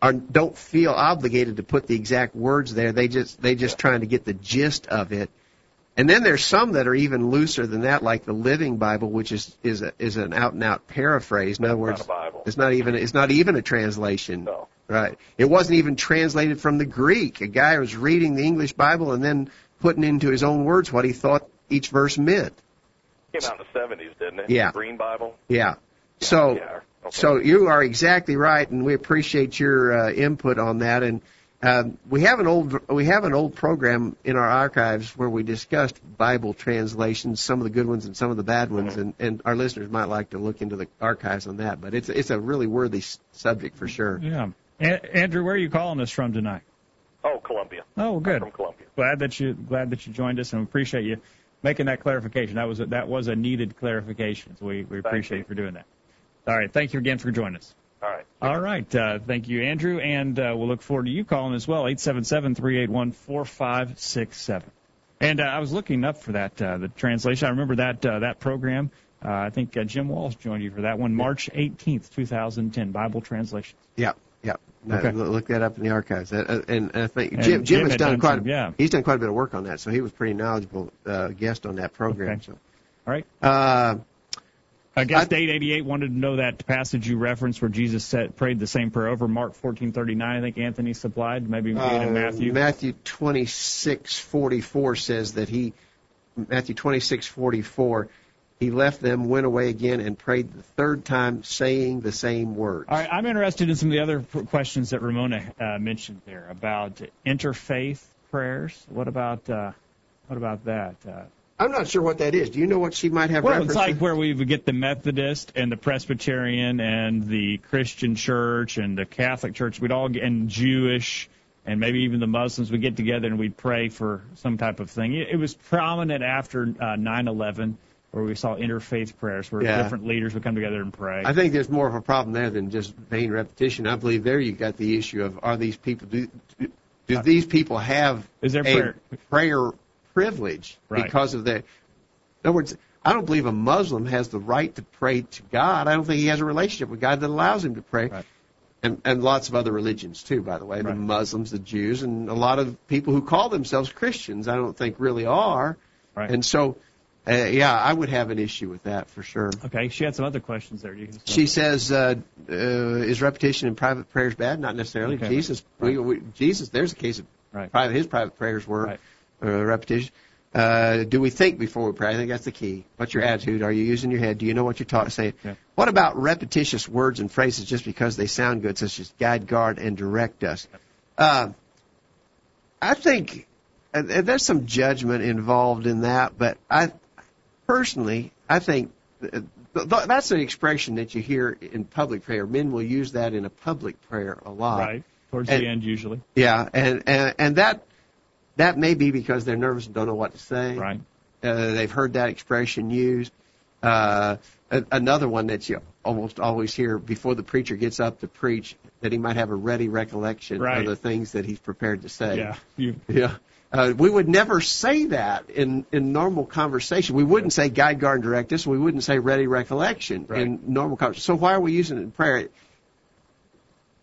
are don't feel obligated to put the exact words there. They just they just trying to get the gist of it. And then there's some that are even looser than that, like the Living Bible, which is is a, is an out and out paraphrase. In other It's not words, a Bible. it's not even it's not even a translation. No. Right. It wasn't even translated from the Greek. A guy was reading the English Bible and then putting into his own words what he thought each verse meant. Came out in the 70s, didn't it? Yeah. The Green Bible. Yeah. So Yeah. Okay. so you are exactly right, and we appreciate your uh, input on that. And um, we have an old we have an old program in our archives where we discussed Bible translations, some of the good ones and some of the bad ones, and, and our listeners might like to look into the archives on that. But it's it's a really worthy subject for sure. Yeah. A- Andrew, where are you calling us from tonight? Oh, Columbia. Oh, I'm good. from Columbia. Glad that you glad that you joined us, and we appreciate you making that clarification. That was a, that was a needed clarification, so we, we appreciate you. you for doing that. All right, thank you again for joining us. All right. All right, uh, thank you, Andrew, and uh, we'll look forward to you calling as well. Eight seven seven three eight one four five six seven. And uh, I was looking up for that uh, the translation. I remember that uh, that program. Uh, I think uh, Jim Walsh joined you for that one, March 18th, 2010, Bible translation. Yeah, yeah. No, Okay. Look that up in the archives. Uh, and, I think And Jim, Jim Jim has done, done quite. some, yeah. He's done quite a bit of work on that, so he was pretty knowledgeable uh, guest on that program. Okay. So, All right. uh, I guess I- Date 88 wanted to know that passage you referenced where Jesus said, prayed the same prayer over Mark 14:39. I think Anthony supplied, maybe uh, in Matthew. Matthew twenty six forty four says that he Matthew twenty six forty four he left them, went away again, and prayed the third time, saying the same words. All right, I'm interested in some of the other questions that Ramona uh, mentioned there about interfaith prayers. What about uh, what about that? Uh, I'm not sure what that is. Do you know what she might have well, it's like to? where we would get the Methodist and the Presbyterian and the Christian Church and the Catholic Church. We'd all get, and Jewish and maybe even the Muslims would get together and we'd pray for some type of thing. It, it was prominent after uh, 9/11 where we saw interfaith prayers where Yeah. different leaders would come together and pray. I think there's more of a problem there than just vain repetition. I believe there you got the issue of are these people do Do uh, these people have Is there a prayer? prayer privilege Right. because of their? In other words, I don't believe a Muslim has the right to pray to God. I don't think he has a relationship with God that allows him to pray. Right. And, and lots of other religions too, by the way. The Right. Muslims, the Jews, and a lot of people who call themselves Christians, I don't think really are. Right. And so, uh, yeah, I would have an issue with that for sure. Okay, she had some other questions there. You can She says, uh, uh, "Is repetition in private prayers bad? Not necessarily. Okay. Jesus, we, we, Jesus. There's a case of Right. private. His private prayers were Right. uh, repetition. Uh, do we think before we pray? I think that's the key. What's your attitude? Are you using your head? Do you know what you're talking, saying? Yeah. What about repetitious words and phrases just because they sound good, such as guide, guard, and direct us? Uh, I think uh, there's some judgment involved in that, but I personally, I think uh, th- th- that's an expression that you hear in public prayer. Men will use that in a public prayer a lot. right towards And- the end usually. Yeah, and, and and that that may be because they're nervous and don't know what to say. Right. Uh, they've heard that expression used. Uh, a- another one that you almost always hear before the preacher gets up to preach that he might have a ready recollection Right. of the things that he's prepared to say. Yeah. You. Yeah. Uh, we would never say that in, in normal conversation. We wouldn't say guide, guard, and direct us. We wouldn't say ready recollection Right. in normal conversation. So why are we using it in prayer?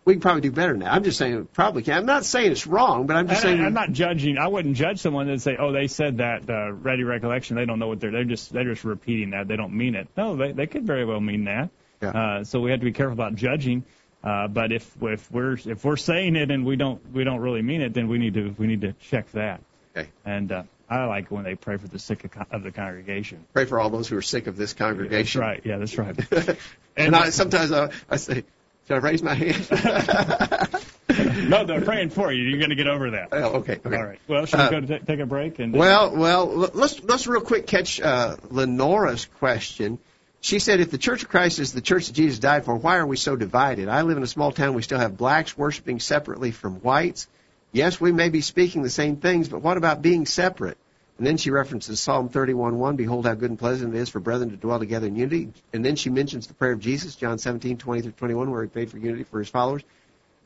We can probably do better now. I'm just saying we probably can. I'm not saying it's wrong, but I'm just saying I, am not judging. I wouldn't judge someone that say, "Oh, they said that uh, ready recollection." They don't know what they're. They're just they're just repeating that. They don't mean it. No, they they could very well mean that. Yeah. Uh, so we have to be careful about judging. Uh, but if if we're if we're saying it and we don't we don't really mean it, then we need to we need to check that. Okay. And uh, I like when they pray for the sick of the congregation. pray for all those who are sick of this That's congregation. right. Yeah, that's right. and I, sometimes I, I say, should I raise my hand? no, they're praying for you. You're going to get over that. oh, okay. okay. All right. Well, should we Uh, go to ta take a break? And Well, well, let's let's real quick catch uh, Lenora's question. She said, "If the Church of Christ is the church that Jesus died for, why are we so divided? I live in a small town. We still have blacks worshiping separately from whites. Yes, we may be speaking the same things, but what about being separate?" And then she references Psalm 31:1, "Behold, how good and pleasant it is for brethren to dwell together in unity." And then she mentions the prayer of Jesus, John 17:20 through 21, where he prayed for unity for his followers.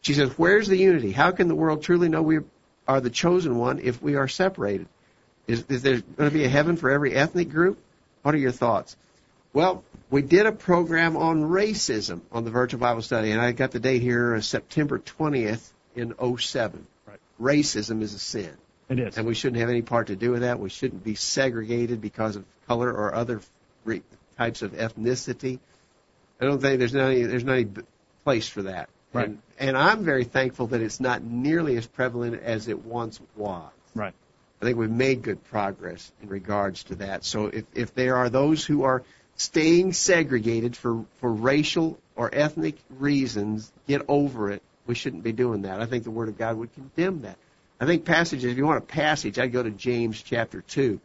She says, "Where's the unity? How can the world truly know we are the chosen one if we are separated?" Is, is there going to be a heaven for every ethnic group? What are your thoughts? Well, we did a program on racism on the virtual Bible study, and I got the date here, uh, September 20th in 07. Right. Racism is a sin, it is. and we shouldn't have any part to do with that. We shouldn't be segregated because of color or other re- types of ethnicity. I don't think there's any there's no any b- place for that. Right. And, and I'm very thankful that it's not nearly as prevalent as it once was. Right. I think we've made good progress in regards to that. So if, if there are those who are staying segregated for, for racial or ethnic reasons, get over it. We shouldn't be doing that. I think the Word of God would condemn that. I think passages, if you want a passage, I'd go to James chapter 2,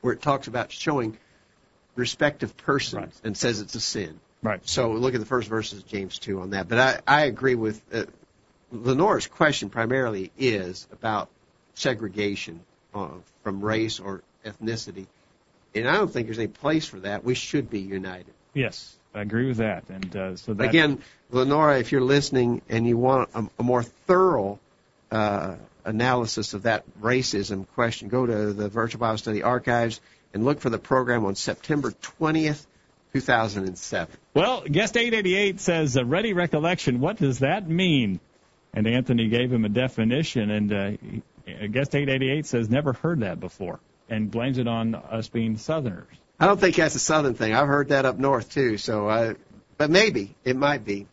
where it talks about showing respect of persons Right. and says it's a sin. Right. So look at the first verses of James 2 on that. But I, I agree with uh, Lenora's question primarily is about segregation uh, from race or ethnicity. And I don't think there's any place for that. We should be united. Yes, I agree with that. And uh, so that Again, Lenora, if you're listening and you want a, a more thorough uh, analysis of that racism question, go to the Virtual Bible Study archives and look for the program on September 20th, 2007. Well, guest 888 says, uh, ready recollection, what does that mean? And Anthony gave him a definition, and uh, uh, guest 888 says, never heard that before, and blames it on us being Southerners. I don't think that's a southern thing. I've heard that up north too. So, I, but maybe it might be.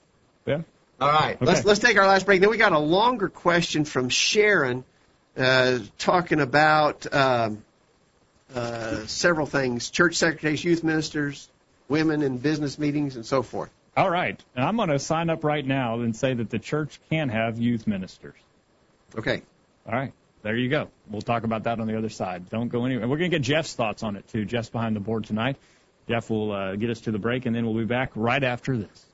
Yeah? All right, Okay. let's let's take our last break. Then we got a longer question from Sharon, uh, talking about um, uh, several things: church secretaries, youth ministers, women in business meetings, and so forth. All right. And I'm going to sign up right now and say that the church can have youth ministers. Okay. All right. There you go. We'll talk about that on the other side. Don't go anywhere. We're going to get Jeff's thoughts on it, too. Jeff's behind the board tonight. Jeff will uh, get us to the break, and then we'll be back right after this.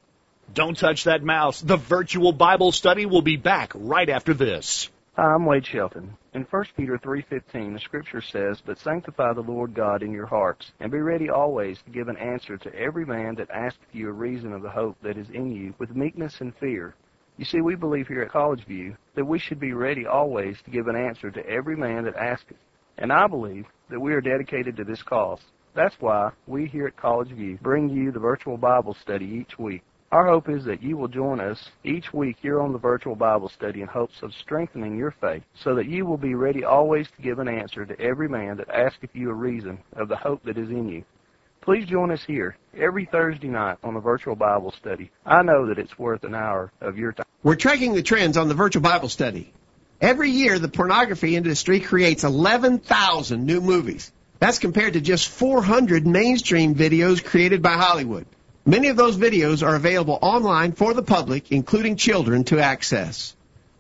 Don't touch that mouse. The virtual Bible study will be back right after this. Hi, I'm Wade Shelton. In 1 Peter 3:15, the scripture says, "But sanctify the Lord God in your hearts, and be ready always to give an answer to every man that asketh you a reason of the hope that is in you, with meekness and fear, You see, we believe here at College View that we should be ready always to give an answer to every man that asketh. And I believe that we are dedicated to this cause. That's why we here at College View bring you the virtual Bible study each week. Our hope is that you will join us each week here on the virtual Bible study in hopes of strengthening your faith, so that you will be ready always to give an answer to every man that asketh you a reason of the hope that is in you. Please join us here every Thursday night on the virtual Bible study. I know that it's worth an hour of your time. We're tracking the trends on the virtual Bible study. Every year, the pornography industry creates 11,000 new movies. That's compared to just 400 mainstream videos created by Hollywood. Many of those videos are available online for the public, including children, to access.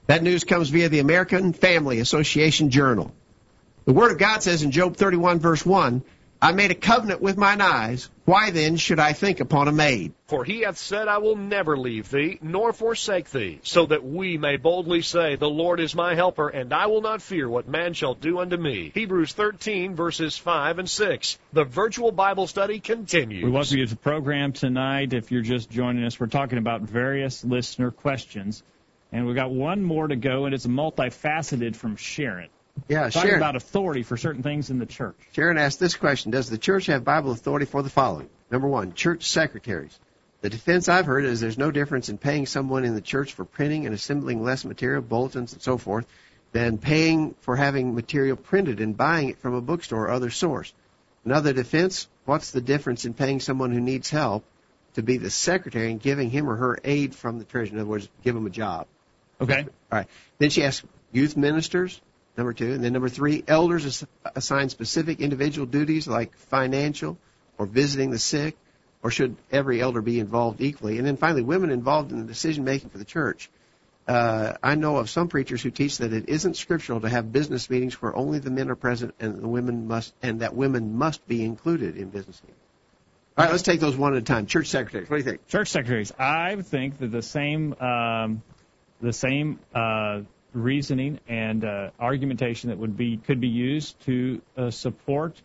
That news comes via the American Family Association Journal. The Word of God says in Job 31 verse 1, I made a covenant with mine eyes. Why then should I think upon a maid? For he hath said, I will never leave thee, nor forsake thee, so that we may boldly say, The Lord is my helper, and I will not fear what man shall do unto me. Hebrews 13, verses 5 and 6. The virtual Bible study continues. We welcome you to the program tonight. If you're just joining us, we're talking about various listener questions. And we've got one more to go, and it's multifaceted from Sharon. Yeah, Talking Sharon. about authority for certain things in the church. Sharon asked this question Does the church have Bible authority for the following? Number one, church secretaries. The defense I've heard is there's no difference in paying someone in the church for printing and assembling lesson material, bulletins, and so forth, than paying for having material printed and buying it from a bookstore or other source. Another defense, what's the difference in paying someone who needs help to be the secretary and giving him or her aid from the treasury? In other words, give them a job. Okay? All right. Then she asked youth ministers, number two. And then number three, elders ass- assign specific individual duties like financial or visiting the sick, or should every elder be involved equally? And then finally, women involved in the decision making for the church. Uh, I know of some preachers who teach that it isn't scriptural to have business meetings where only the men are present and the women must, and that women must be included in business meetings. All right, let's take those one at a time. Church secretaries, what do you think? Church secretaries. I think that the same, um, the same uh, reasoning and uh, argumentation that would be could be used to uh, support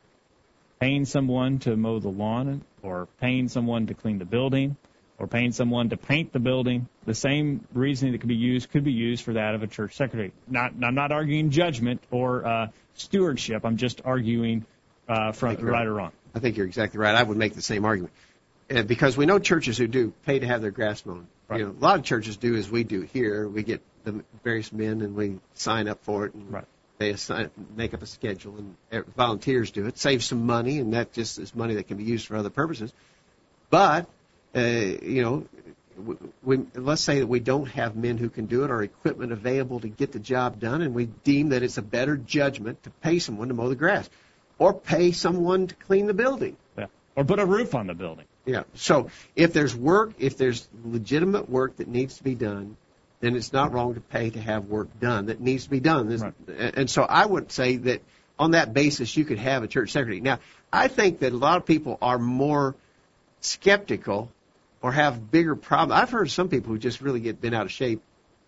paying someone to mow the lawn, or paying someone to clean the building, or paying someone to paint the building. The same reasoning that could be used could be used for that of a church secretary. Not, I'm not arguing judgment or uh, stewardship. I'm just arguing uh, from right or wrong. I think you're exactly right. I would make the same argument. Uh, because we know churches who do pay to have their grass mown. Right. You know, a lot of churches do as we do here. We get the various men and we sign up for it and Right. they assign, make up a schedule and volunteers do it. Saves some money and that just is money that can be used for other purposes. But, uh, you know, we, we, let's say that we don't have men who can do it or equipment available to get the job done and we deem that it's a better judgment to pay someone to mow the grass or pay someone to clean the building. Yeah. Or put a roof on the building. Yeah. So if there's work, if there's legitimate work that needs to be done, then it's not wrong to pay to have work done that needs to be done. Right. And so I would say that on that basis you could have a church secretary. Now, I think that a lot of people are more skeptical or have bigger problems. I've heard some people who just really get bent out of shape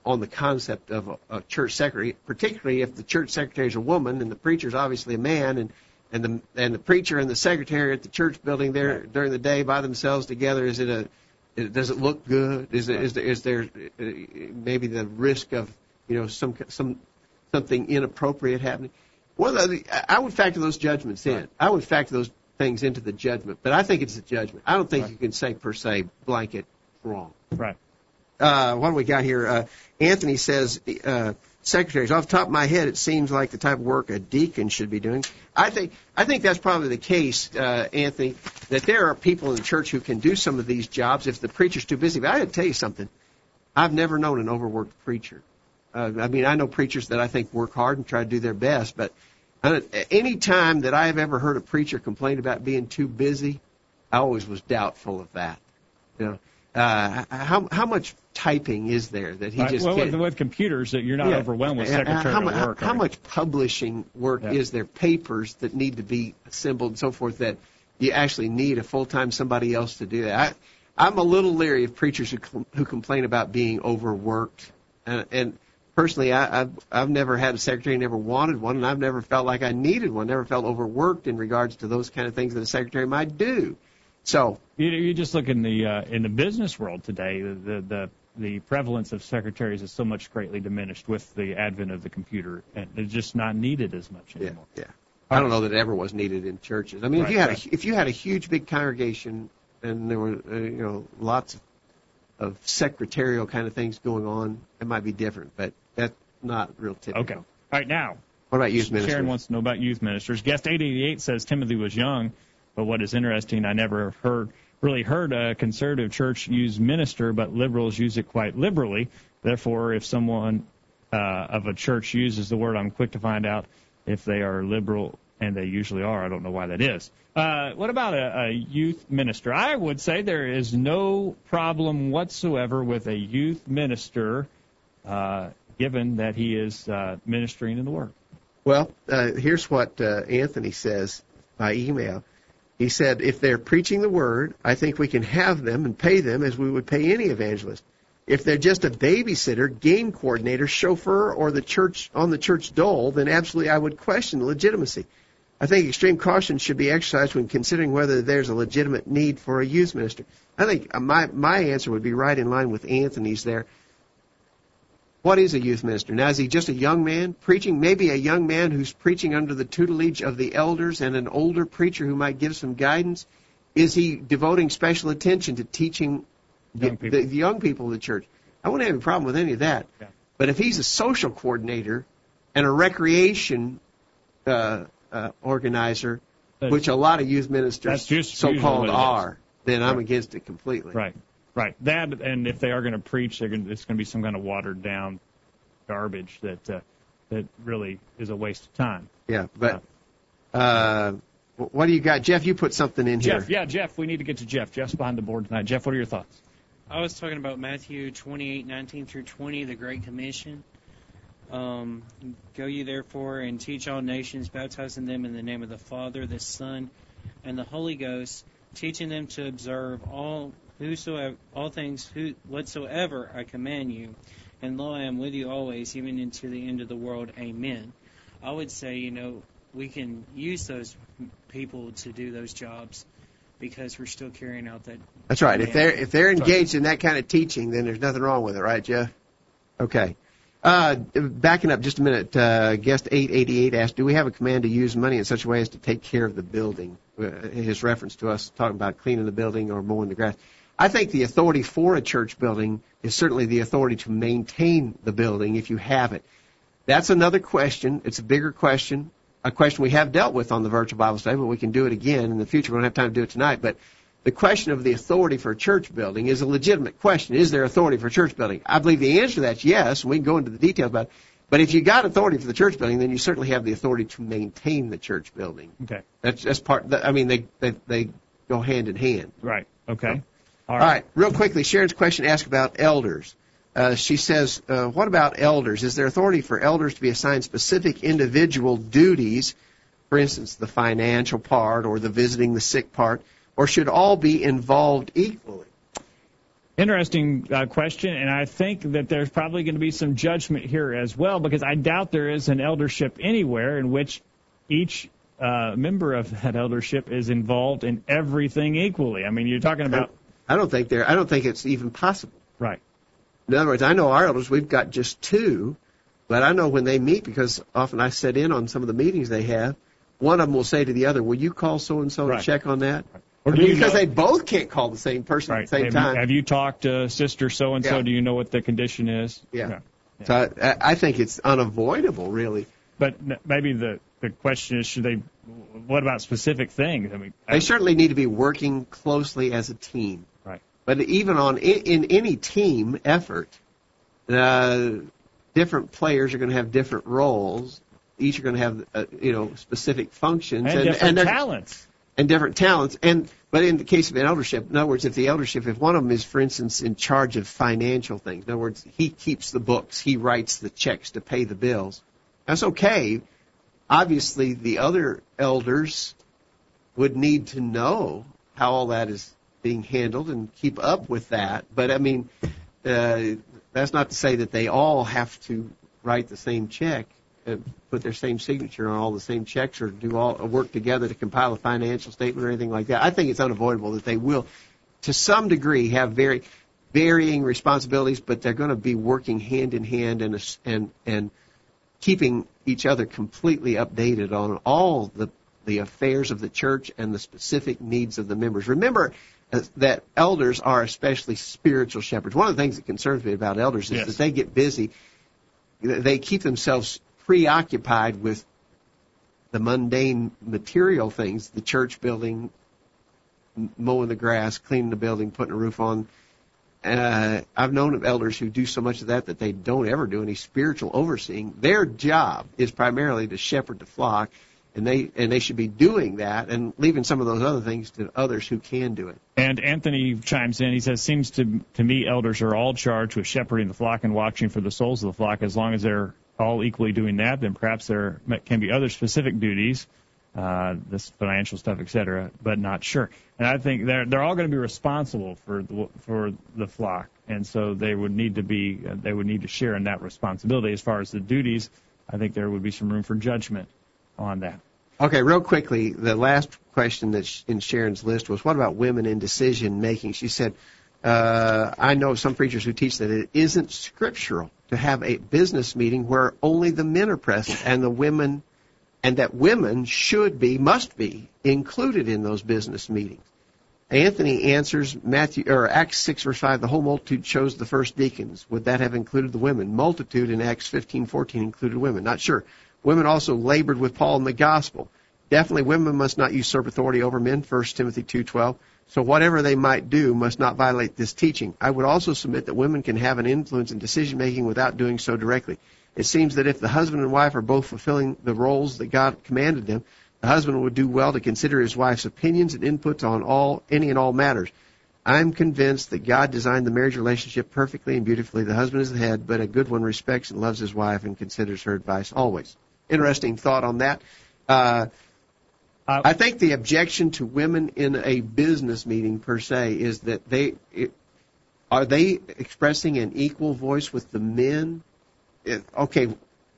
on the concept of a, a church secretary, particularly if the church secretary is a woman and the preacher's obviously a man and and the and the preacher and the secretary at the church building there during the day by themselves together is it a is- does it look good? Is there, is there is there maybe the risk of you know some some something inappropriate happening? One of the I- would factor those judgments in. I would factor those things into the judgment but I think it's a judgment. I don't think Right. you can say per se blanket wrong. Right. uh, what do we got here? Uh, Anthony says, uh, secretaries. Off the top of my head, it seems like the type of work a deacon should be doing. I think I think that's probably the case, uh, Anthony. That there are people in the church who can do some of these jobs if the preacher's too busy. But I got to tell you something. I've never known an overworked preacher. Uh, I mean, I know preachers that I think work hard and try to do their best, but uh, any time that I have ever heard a preacher complain about being too busy, I always was doubtful of that. You know, uh, how how much typing is there that he Right. just well, with, with computers, that you're not Yeah. overwhelmed with Uh, secretarial how, how- work. How, are much publishing work Yeah. is there? Papers that need to be assembled and so forth that you actually need a full time somebody else to do that. I, I'm a little leery of preachers who com- who complain about being overworked, and, and personally, I, I've I've never had a secretary, never wanted one, and I've never felt like I needed one. Never felt overworked in regards to those kind of things that a secretary might do. So You, you just look in the uh, in the business world today. The, the the the prevalence of secretaries is so much greatly diminished with the advent of the computer, and it's just not needed as much anymore. yeah. I don't know that it ever was needed in churches. I mean, if you had right. a, if you had a huge big congregation and there were uh, you know lots of, of secretarial kind of things going on, it might be different. But that's not real typical. Okay. All right, now What about youth ministers? Sharon wants to know about youth ministers. Guest 888 says Timothy was young, but what is interesting, I never heard really heard a conservative church use minister, but liberals use it quite liberally. Therefore, if someone uh, of a church uses the word, I'm quick to find out if they are liberal, and they usually are. I don't know why that is. Uh, what about a, a youth minister? I would say there is no problem whatsoever with a youth minister, uh, given that he is uh, ministering in the Word. Well, uh, here's what uh, Anthony says by email. He said, if they're preaching the word, I think we can have them and pay them as we would pay any evangelist. If they're just a babysitter, game coordinator, chauffeur, or the church on the church dole, then absolutely I would question the legitimacy. I think extreme caution should be exercised when considering whether there's a legitimate need for a youth minister. I think my my answer would be right in line with Anthony's there. What is a youth minister? Now, is he just a young man preaching? Maybe a young man who's preaching under the tutelage of the elders and an older preacher who might give some guidance? Is he devoting special attention to teaching Young the, the, the young people of the church? I wouldn't have a problem with any of that. Yeah. But if he's a social coordinator and a recreation uh, uh, organizer, That's- which a lot of youth ministers That's just usually so-called what it is. are, then I'm against it completely. Right, right. That and if they are going to preach, they're going to, it's going to be some kind of watered down garbage that uh, that really is a waste of time. Yeah, but uh, wh- what do you got, Jeff? You put something in here. Jeff, yeah, Jeff, we need to get to Jeff. Jeff's behind the board tonight. Jeff, what are your thoughts? I was talking about Matthew 28, 19 through 20, the Great Commission. Um, Go ye therefore and teach all nations, baptizing them in the name of the Father, the Son, and the Holy Ghost, teaching them to observe all whosoever all things who, whatsoever I command you. And lo, I am with you always, even into the end of the world. Amen. I would say, you know, we can use those people to do those jobs because we're still carrying out that That's right. If they're if they're engaged in that kind of teaching, then there's nothing wrong with it, right, Jeff? Okay. Uh, backing up just a minute, uh, guest 888 asked, "Do we have a command to use money in such a way as to take care of the building?" Uh, his reference to us talking about cleaning the building or mowing the grass. I think the authority for a church building is certainly the authority to maintain the building if you have it. That's another question. It's a bigger question, a question we have dealt with on the virtual Bible study, but we can do it again in the future. We don't have time to do it tonight, but the question of the authority for a church building is a legitimate question. Is there authority for a church building? I believe the answer to that's yes, and we can go into the details about it. But if you got authority for the church building, then you certainly have the authority to maintain the church building. Okay, That's that's part. I mean, they they, they go hand in hand. right. Okay. All All right, real quickly, Sharon's question asked about elders. Uh, she says, uh, what about elders? Is there authority for elders to be assigned specific individual duties, for instance, the financial part or the visiting the sick part, or should all be involved equally? Interesting uh, question, and I think that there's probably going to be some judgment here as well because I doubt there is an eldership anywhere in which each uh, member of that eldership is involved in everything equally. I mean, you're talking about I don't think there. I don't think it's even possible. right. In other words, I know our elders, we've got just two, but I know when they meet, because often I sit in on some of the meetings they have, one of them will say to the other, will you call so-and-so Right. to check on that? Or I mean, because know- they both can't call the same person Right. at the same have, time. You, have you talked to Sister so and so? Yeah. Do you know what the condition is? Yeah. So I, I think it's unavoidable, really. But maybe the the question is, should they? What about specific things? I mean, They certainly need to be working closely as a team. But even on in, any team effort, uh, different players are going to have different roles. Each are going to have uh, you know specific functions and, different they're- talents. and different talents. And but in the case of an eldership, in other words, if the eldership, if one of them is, for instance, in charge of financial things, in other words, he keeps the books, he writes the checks to pay the bills, that's okay. Obviously, the other elders would need to know how all that is being handled and keep up with that. But I mean, uh, that's not to say that they all have to write the same check, uh, put their same signature on all the same checks, or do all work together to compile a financial statement or anything like that. I think it's unavoidable that they will, to some degree, have very. varying responsibilities, but they're going to be working hand in hand and and and keeping each other completely updated on all the the affairs of the church and the specific needs of the members. Remember uh, that elders are especially spiritual shepherds. One of the things that concerns me about elders is Yes. that they get busy. They keep themselves preoccupied with the mundane material things, the church building, mowing the grass, cleaning the building, putting a roof on. Uh, I've known of elders who do so much of that that they don't ever do any spiritual overseeing. Their job is primarily to shepherd the flock, and they and they should be doing that and leaving some of those other things to others who can do it. And Anthony chimes in. He says, "Seems to to me, elders are all charged with shepherding the flock and watching for the souls of the flock. As long as they're all equally doing that, then perhaps there can be other specific duties, uh, this financial stuff, etc. But not sure. And I think they're they're all going to be responsible for the, for the flock, and so they would need to be they would need to share in that responsibility. As far as the duties, I think there would be some room for judgment on that. Okay, real quickly, the last question that's in Sharon's list was what about women in decision making? She said, uh, I know some preachers who teach that it isn't scriptural to have a business meeting where only the men are present and the women, and that women should be, must be, included in those business meetings. Anthony answers Matthew or Acts six verse five. The whole multitude chose the first deacons. Would that have included the women? Multitude in Acts fifteen fourteen included women. Not sure. Women also labored with Paul in the gospel. Definitely, women must not usurp authority over men. First Timothy two twelve. So whatever they might do must not violate this teaching. I would also submit that women can have an influence in decision making without doing so directly. It seems that if the husband and wife are both fulfilling the roles that God commanded them, the husband would do well to consider his wife's opinions and inputs on all any and all matters. I'm convinced that God designed the marriage relationship perfectly and beautifully. The husband is the head, but a good one respects and loves his wife and considers her advice always. Interesting thought on that. Uh, I think the objection to women in a business meeting per se is that they it, are they expressing an equal voice with the men. It, okay,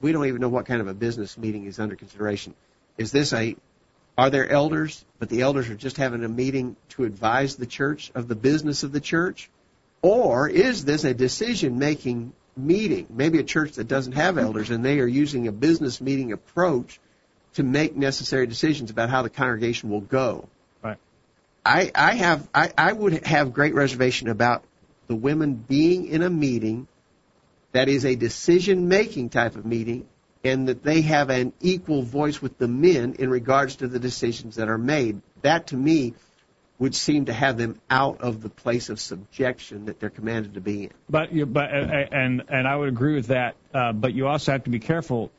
we don't even know what kind of a business meeting is under consideration. Is this a are there elders, but the elders are just having a meeting to advise the church of the business of the church? Or is this a decision making meeting? Maybe a church that doesn't have elders and they are using a business meeting approach to make necessary decisions about how the congregation will go. Right. I, I have I, I would have great reservation about the women being in a meeting that is a decision making type of meeting and that they have an equal voice with the men in regards to the decisions that are made. That to me would seem to have them out of the place of subjection that they're commanded to be in. But you, but uh, and and I would agree with that. Uh, but you also have to be careful.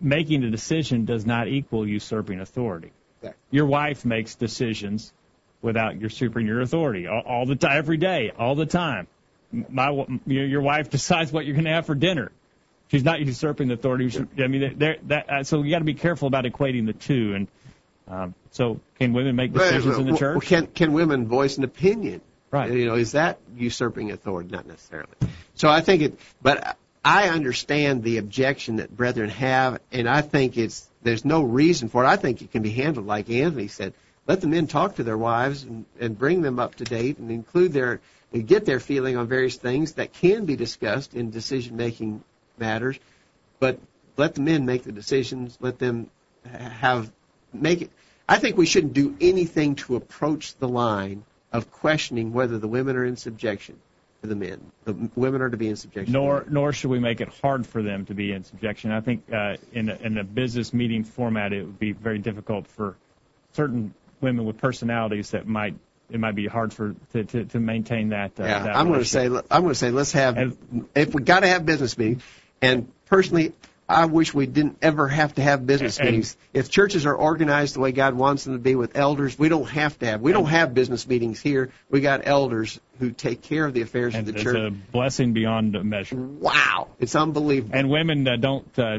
Making a decision does not equal usurping authority. Yeah. Your wife makes decisions without your usurping your authority all, all the time, every day, all the time. My your your wife decides what you're going to have for dinner. She's not usurping the authority. She- I mean, that so you got to be careful about equating the two. And um, so, can women make decisions in the church? Can can women voice an opinion? Right. You know, is that usurping authority? Not necessarily. So I think it, but I understand the objection that brethren have, and I think it's there's no reason for it. I think it can be handled like Anthony said. Let the men talk to their wives and, and bring them up to date and include their and get their feeling on various things that can be discussed in decision making matters. But let the men make the decisions. Let them have make it. I think we shouldn't do anything to approach the line of questioning whether the women are in subjection to the men. The women are to be in subjection. nor nor should we make it hard for them to be in subjection. I think uh, in a, in a business meeting format, it would be very difficult for certain women with personalities that might it might be hard for to to, to maintain that. Uh, Yeah, that I'm going to say. I'm going to say let's have if we got to have business meetings. And personally, I wish we didn't ever have to have business And- meetings. If churches are organized the way God wants them to be with elders, we don't have to have. We don't have business meetings here. We got elders who take care of the affairs of the it's church. a blessing beyond measure. Wow, it's unbelievable. And women uh, don't uh,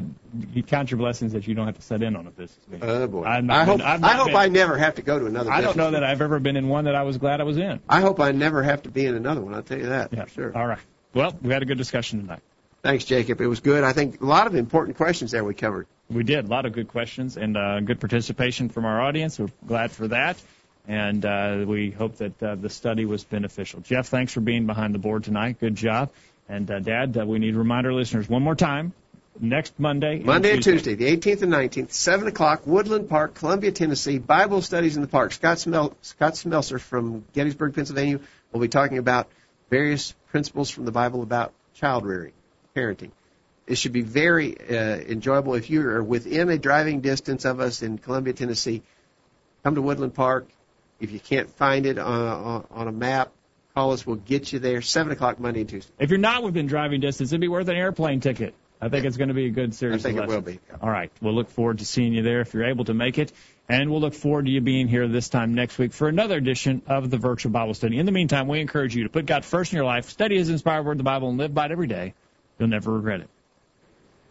you count your blessings that you don't have to set in on a business meeting. Oh boy. I been- hope I've I hope been- I never have to go to another. I don't know that. I've ever been in one that I was glad I was in. I hope I never have to be in another one. I'll tell you that Yeah. for sure. All right. Well, we had a good discussion tonight. Thanks, Jacob. It was good. I think a lot of important questions there we covered. We did a lot of good questions and uh, good participation from our audience. We're glad for that. and uh, we hope that uh, the study was beneficial. Jeff, thanks for being behind the board tonight. Good job. And uh, Dad, uh, we need to remind our listeners one more time. Next Monday. Monday and Tuesday, the 18th and 19th, 7 o'clock, Woodland Park, Columbia, Tennessee, Bible studies in the park. Scott, Smel- Scott Smelser from Gettysburg, Pennsylvania, will be talking about various principles from the Bible about child rearing, parenting. It should be very uh, enjoyable. If you are within a driving distance of us in Columbia, Tennessee, come to Woodland Park. If you can't find it on, on a map, call us. We'll get you there. 7 o'clock Monday and Tuesday. If you're not within driving distance, it'd be worth an airplane ticket. I think it's going to be a good series. I think of it will be. All right. We'll look forward to seeing you there if you're able to make it. And we'll look forward to you being here this time next week for another edition of the virtual Bible study. In the meantime, we encourage you to put God first in your life, study His inspired word, the Bible, and live by it every day. You'll never regret it.